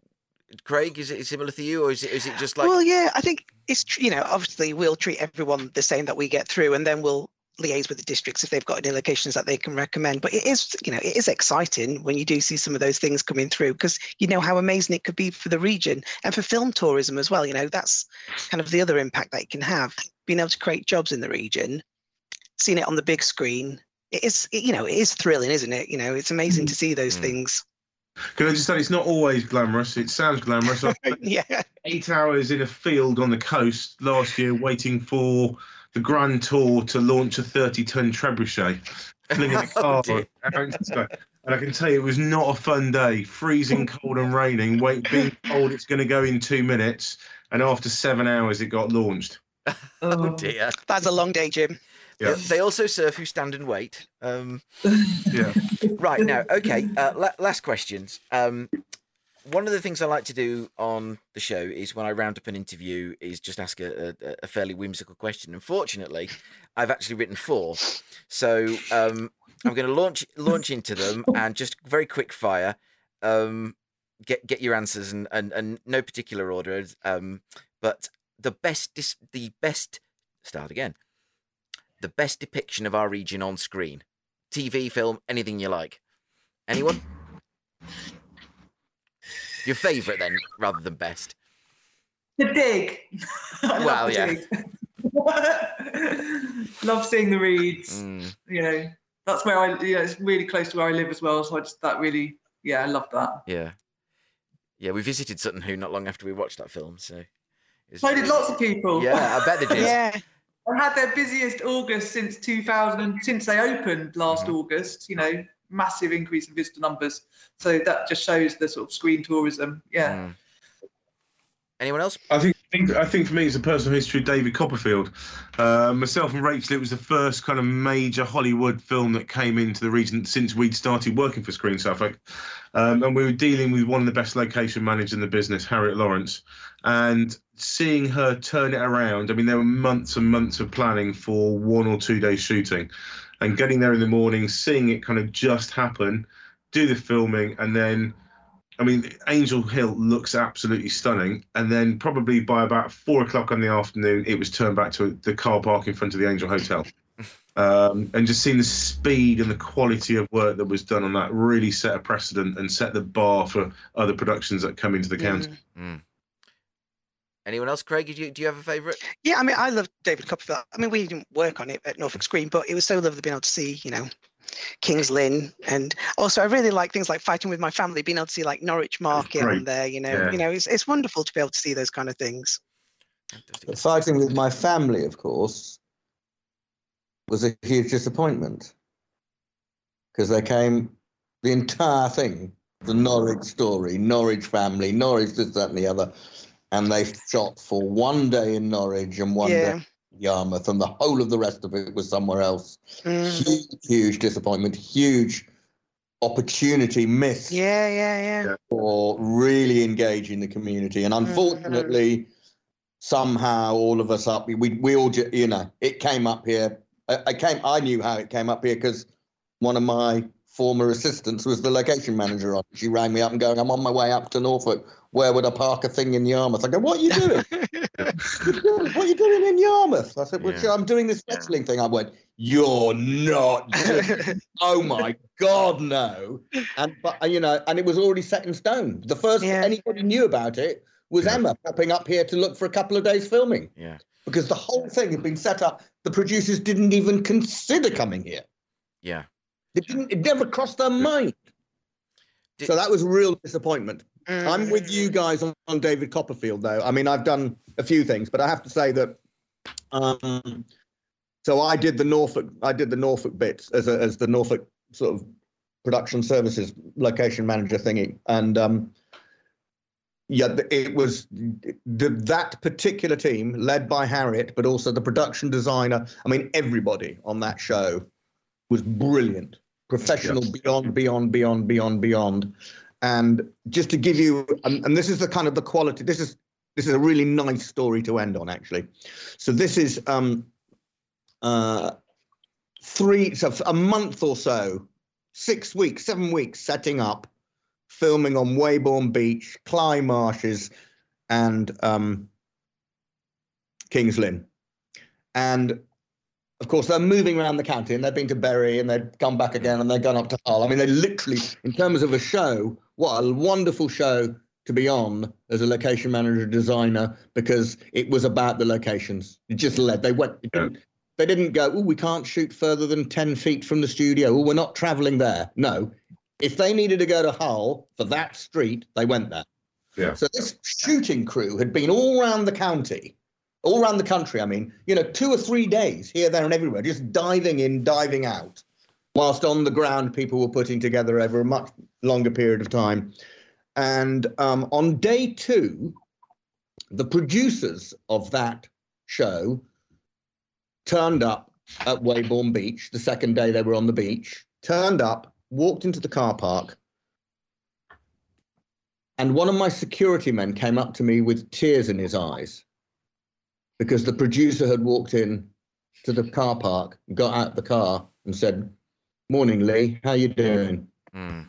[SPEAKER 2] Craig, is it similar to you, or is it is it just like?
[SPEAKER 5] well, yeah, I think it's you know obviously we'll treat everyone the same that we get through, and then we'll liaise with the districts if they've got any locations that they can recommend. But it is you know it is exciting when you do see some of those things coming through because you know how amazing it could be for the region and for film tourism as well. You know that's kind of the other impact that it can have, being able to create jobs in the region, seeing it on the big screen. It is you know it is thrilling, isn't it? You know it's amazing to see those
[SPEAKER 2] Mm.
[SPEAKER 5] things.
[SPEAKER 3] Can I just say it's not always glamorous? It sounds glamorous. I
[SPEAKER 5] yeah.
[SPEAKER 3] eight hours in a field on the coast last year waiting for the Grand Tour to launch a 30 ton trebuchet. Flinging a
[SPEAKER 2] Oh,
[SPEAKER 3] car
[SPEAKER 2] dear.
[SPEAKER 3] around the sky. and I can tell you it was not a fun day. Freezing cold and raining, wait, being told it's going to go in two minutes. And after seven hours, it got launched.
[SPEAKER 2] Oh, oh dear.
[SPEAKER 5] That's a long day, Jim.
[SPEAKER 3] Yeah.
[SPEAKER 2] They also serve who stand and wait. Um,
[SPEAKER 3] Yeah.
[SPEAKER 2] right now, okay. Uh, la- last questions. Um, one of the things I like to do on the show is when I round up an interview, is just ask a, a, a fairly whimsical question. Unfortunately, I've actually written four, so um, I'm going to launch launch into them and just very quick fire. Um, get get your answers and, and, and no particular order. Um, but the best dis- the best start again. The best depiction of our region on screen, TV, film, anything you like. Anyone? Your favourite then, rather than best.
[SPEAKER 4] The dig. I love
[SPEAKER 2] Well,
[SPEAKER 4] the
[SPEAKER 2] yeah.
[SPEAKER 4] dig. love seeing the reeds.
[SPEAKER 2] Mm,
[SPEAKER 4] You know, that's where I. You know, it's really close to where I live as well. So I just that really, yeah, I love that.
[SPEAKER 2] yeah, yeah. We visited Sutton Hoo not long after we watched that film, so. it's-
[SPEAKER 4] So did lots of people.
[SPEAKER 2] Yeah, I bet they did.
[SPEAKER 5] Yeah.
[SPEAKER 4] I had their busiest August since 2000, since they opened last
[SPEAKER 2] Mhm.
[SPEAKER 4] August. You know, massive increase in visitor numbers. So that just shows the sort of screen tourism. Yeah.
[SPEAKER 2] Mm. Anyone else?
[SPEAKER 3] I think I think- I think for me it's a personal history of David Copperfield. Uh, myself and Rachel, it was the first kind of major Hollywood film that came into the region since we'd started working for Screen Suffolk, um, and we were dealing with one of the best location managers in the business, Harriet Lawrence, and seeing her turn it around. I mean, there were months and months of planning for one or two days shooting, and getting there in the morning, seeing it kind of just happen, do the filming, and then I mean, Angel Hill looks absolutely stunning. And then probably by about four o'clock in the afternoon, it was turned back to the car park in front of the Angel Hotel. Um, and just seeing the speed and the quality of work that was done on that really set a precedent and set the bar for other productions that come into the county.
[SPEAKER 5] Mm.
[SPEAKER 2] Anyone else? Craig, do you, do you have a favourite?
[SPEAKER 5] Yeah, I mean, I love David Copperfield. I mean, we didn't work on it at Norfolk Screen, but it was so lovely being able to see, you know, King's Lynn, and also I really like things like fighting with my family, being able to see like Norwich Market on there. You know,
[SPEAKER 3] Yeah.
[SPEAKER 5] you know, it's it's wonderful to be able to see those kind of things.
[SPEAKER 6] But fighting with my family, of course, was a huge disappointment because they came the entire thing, the Norwich story, Norwich family, Norwich this, that, and the other, and they shot for one day in Norwich and one
[SPEAKER 5] yeah.
[SPEAKER 6] day in Yarmouth, and the whole of the rest of it was somewhere else.
[SPEAKER 5] Mm.
[SPEAKER 6] Huge, huge disappointment, huge opportunity missed
[SPEAKER 5] Yeah, yeah, yeah.
[SPEAKER 6] For really engaging the community. And unfortunately, somehow all of us up, we, we all, you know, it came up here. I, I came, I knew how it came up here because one of my former assistants was the location manager on. She rang me up and going, I'm on my way up to Norfolk. Where would I park a thing in Yarmouth? I go, what are you doing? what are you doing in Yarmouth? I said, well,
[SPEAKER 2] Yeah.
[SPEAKER 6] I'm doing this wrestling thing. I went, you're not. oh my God, no. And, but, you know, and it was already set in stone. The first
[SPEAKER 5] Yeah.
[SPEAKER 6] anybody knew about it was
[SPEAKER 3] Yeah.
[SPEAKER 6] Emma popping up here to look for a couple of days filming
[SPEAKER 2] Yeah.
[SPEAKER 6] because the whole thing had been set up. The producers didn't even consider coming here.
[SPEAKER 2] Yeah.
[SPEAKER 6] It didn't. It never crossed their mind.
[SPEAKER 2] Did-
[SPEAKER 6] so that was a real disappointment.
[SPEAKER 5] Mm.
[SPEAKER 6] I'm with you guys on, on David Copperfield, though. I mean, I've done a few things, but I have to say that. Um, so I did the Norfolk. I did the Norfolk bits as a, as the Norfolk sort of production services location manager thingy, and um, yeah, it was the, that particular team led by Harriet, but also the production designer. I mean, everybody on that show was brilliant, professional beyond, beyond, beyond, beyond, beyond. And just to give you, and, and this is the kind of the quality. This is this is a really nice story to end on, actually. So this is um, uh, three, so a month or so, six weeks, seven weeks, setting up, filming on Weybourne Beach, Cley Marshes, and um, Kings Lynn. And of course, they're moving around the county and they've been to Bury and they've come back again and they've gone up to Hull. I mean, they literally, in terms of a show, what a wonderful show to be on as a location manager designer because it was about the locations. It just led. They went. Didn't, they didn't go. Oh, we can't shoot further than ten feet from the studio. Oh, we're not travelling there. No, if they needed to go to Hull for that street, they went there.
[SPEAKER 3] Yeah.
[SPEAKER 6] So this shooting crew had been all around the county, all around the country. I mean, you know, two or three days here, there, and everywhere, just diving in, diving out, whilst on the ground, people were putting together over a much longer period of time. And um, on day two, the producers of that show turned up at Weybourne Beach. The second day they were on the beach, turned up, walked into the car park, and one of my security men came up to me with tears in his eyes because the producer had walked in to the car park, got out the car, and said, "Morning, Lee. How you doing?"
[SPEAKER 2] Mm.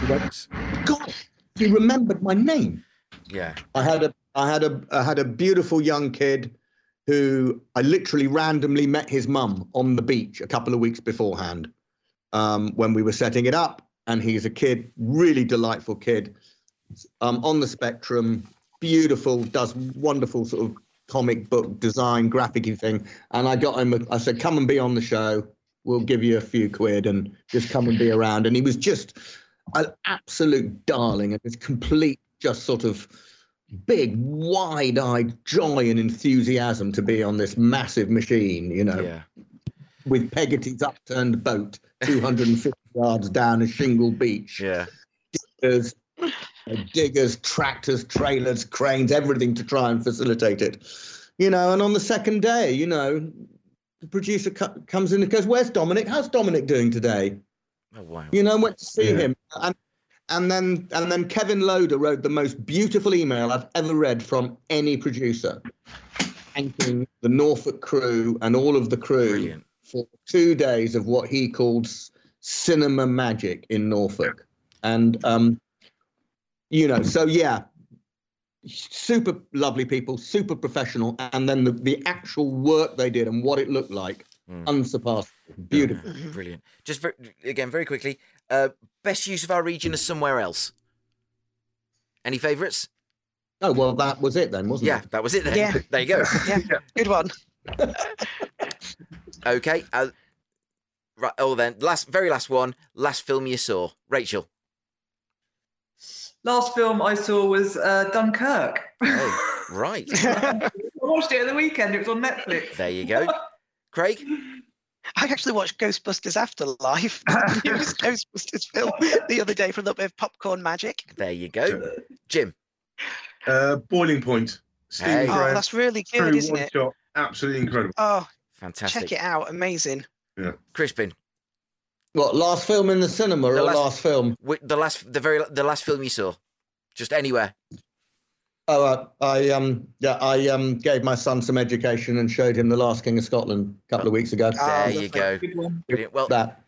[SPEAKER 6] He went, God, he remembered my name.
[SPEAKER 2] Yeah.
[SPEAKER 6] I had a I had a I had a beautiful young kid who I literally randomly met his mum on the beach a couple of weeks beforehand um, when we were setting it up, and he's a kid, really delightful kid, um, on the spectrum, beautiful, does wonderful sort of comic book design, graphic thing, and I got him. a- I said, "Come and be on the show. We'll give you a few quid and just come and be around." And he was just an absolute darling and his complete, just sort of big, wide-eyed joy and enthusiasm to be on this massive machine, you know,
[SPEAKER 2] Yeah.
[SPEAKER 6] with Peggotty's upturned boat 250 yards down a shingle beach.
[SPEAKER 2] Yeah.
[SPEAKER 6] Diggers, diggers, tractors, trailers, cranes, everything to try and facilitate it. You know, and on the second day, you know, the producer co- comes in and goes, "Where's Dominic? How's Dominic doing today?"
[SPEAKER 2] Oh wow.
[SPEAKER 6] You know, went to see
[SPEAKER 3] Yeah.
[SPEAKER 6] him, and and then and then Kevin Loader wrote the most beautiful email I've ever read from any producer, thanking the Norfolk crew and all of the crew
[SPEAKER 2] Brilliant.
[SPEAKER 6] for two days of what he called cinema magic in Norfolk, and um, you know, so yeah. Super lovely people, super professional, and then the, the actual work they did and what it looked like,
[SPEAKER 2] Mm.
[SPEAKER 6] unsurpassed, beautiful.
[SPEAKER 2] Yeah, Brilliant. Just ver- again, very quickly, uh, best use of our region is somewhere else. Any favourites?
[SPEAKER 6] Oh well, that was it then, wasn't
[SPEAKER 2] Yeah,
[SPEAKER 6] it?
[SPEAKER 2] that was it then.
[SPEAKER 5] Yeah.
[SPEAKER 2] There you go.
[SPEAKER 5] Yeah, good one.
[SPEAKER 2] Okay. Uh, right. Oh, then last, very last one. Last film you saw, Rachel.
[SPEAKER 4] Last film I saw was uh, Dunkirk.
[SPEAKER 2] Oh, right.
[SPEAKER 4] I watched it at the weekend. It was on Netflix.
[SPEAKER 2] There you go. Craig.
[SPEAKER 5] I actually watched Ghostbusters Afterlife, the newest Ghostbusters film, the other day for a little bit of popcorn magic.
[SPEAKER 2] There you go. Jim.
[SPEAKER 3] Uh, Boiling Point. Stephen
[SPEAKER 2] Hey.
[SPEAKER 5] Oh, that's really
[SPEAKER 3] true
[SPEAKER 5] good, isn't
[SPEAKER 3] one
[SPEAKER 5] it?
[SPEAKER 3] shot, absolutely incredible.
[SPEAKER 5] Oh,
[SPEAKER 2] Fantastic.
[SPEAKER 5] check it out. Amazing. Yeah.
[SPEAKER 2] Crispin.
[SPEAKER 6] What last film in the cinema
[SPEAKER 2] The
[SPEAKER 6] or
[SPEAKER 2] last-
[SPEAKER 6] last, film?
[SPEAKER 2] The last, the very, the last film you saw. Just anywhere.
[SPEAKER 6] Oh, uh, I um yeah I um gave my son some education and showed him the Last King of Scotland a couple of weeks ago.
[SPEAKER 2] There
[SPEAKER 5] Oh,
[SPEAKER 2] you go. Brilliant. Well,
[SPEAKER 6] that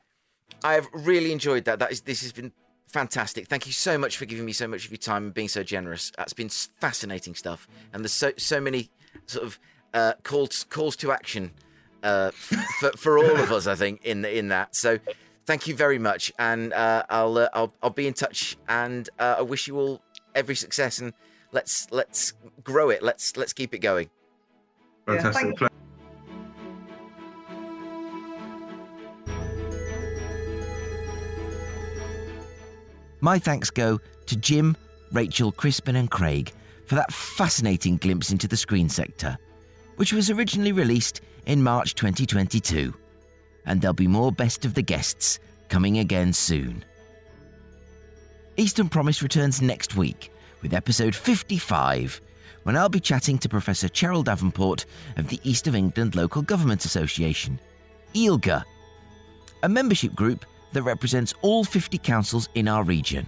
[SPEAKER 2] I have really enjoyed that. That is, this has been
[SPEAKER 7] fantastic. Thank you so much for giving me so much of your time and being so generous. That's been fascinating stuff, and there's so so many sort of uh, calls calls to action uh, for for all of us. I think in in that. So thank you very much, and uh, I'll, uh, I'll I'll be in touch, and uh, I wish you all every success, and let's let's grow it. Let's let's keep it going.
[SPEAKER 4] Fantastic.
[SPEAKER 3] thank-
[SPEAKER 2] My thanks go to Jim, Rachel, Crispin, and Craig for that fascinating glimpse into the screen sector, which was originally released in March 2022. And there'll be more Best of the Guests coming again soon. Eastern Promise returns next week with episode 55, when I'll be chatting to Professor Cheryl Davenport of the East of England Local Government Association, EELGA, a membership group that represents all 50 councils in our region.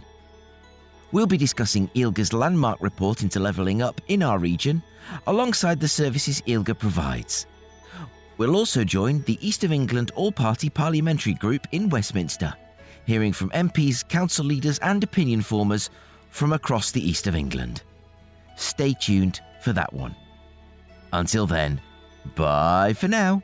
[SPEAKER 2] We'll be discussing EELGA's landmark report into levelling up in our region, alongside the services EELGA provides. We'll also join the East of England All Party Parliamentary Group in Westminster, hearing from MPs, council leaders, and opinion formers from across the East of England. Stay tuned for that one. Until then, bye for now.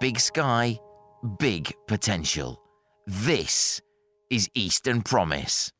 [SPEAKER 2] Big sky, big potential. This is Eastern Promise.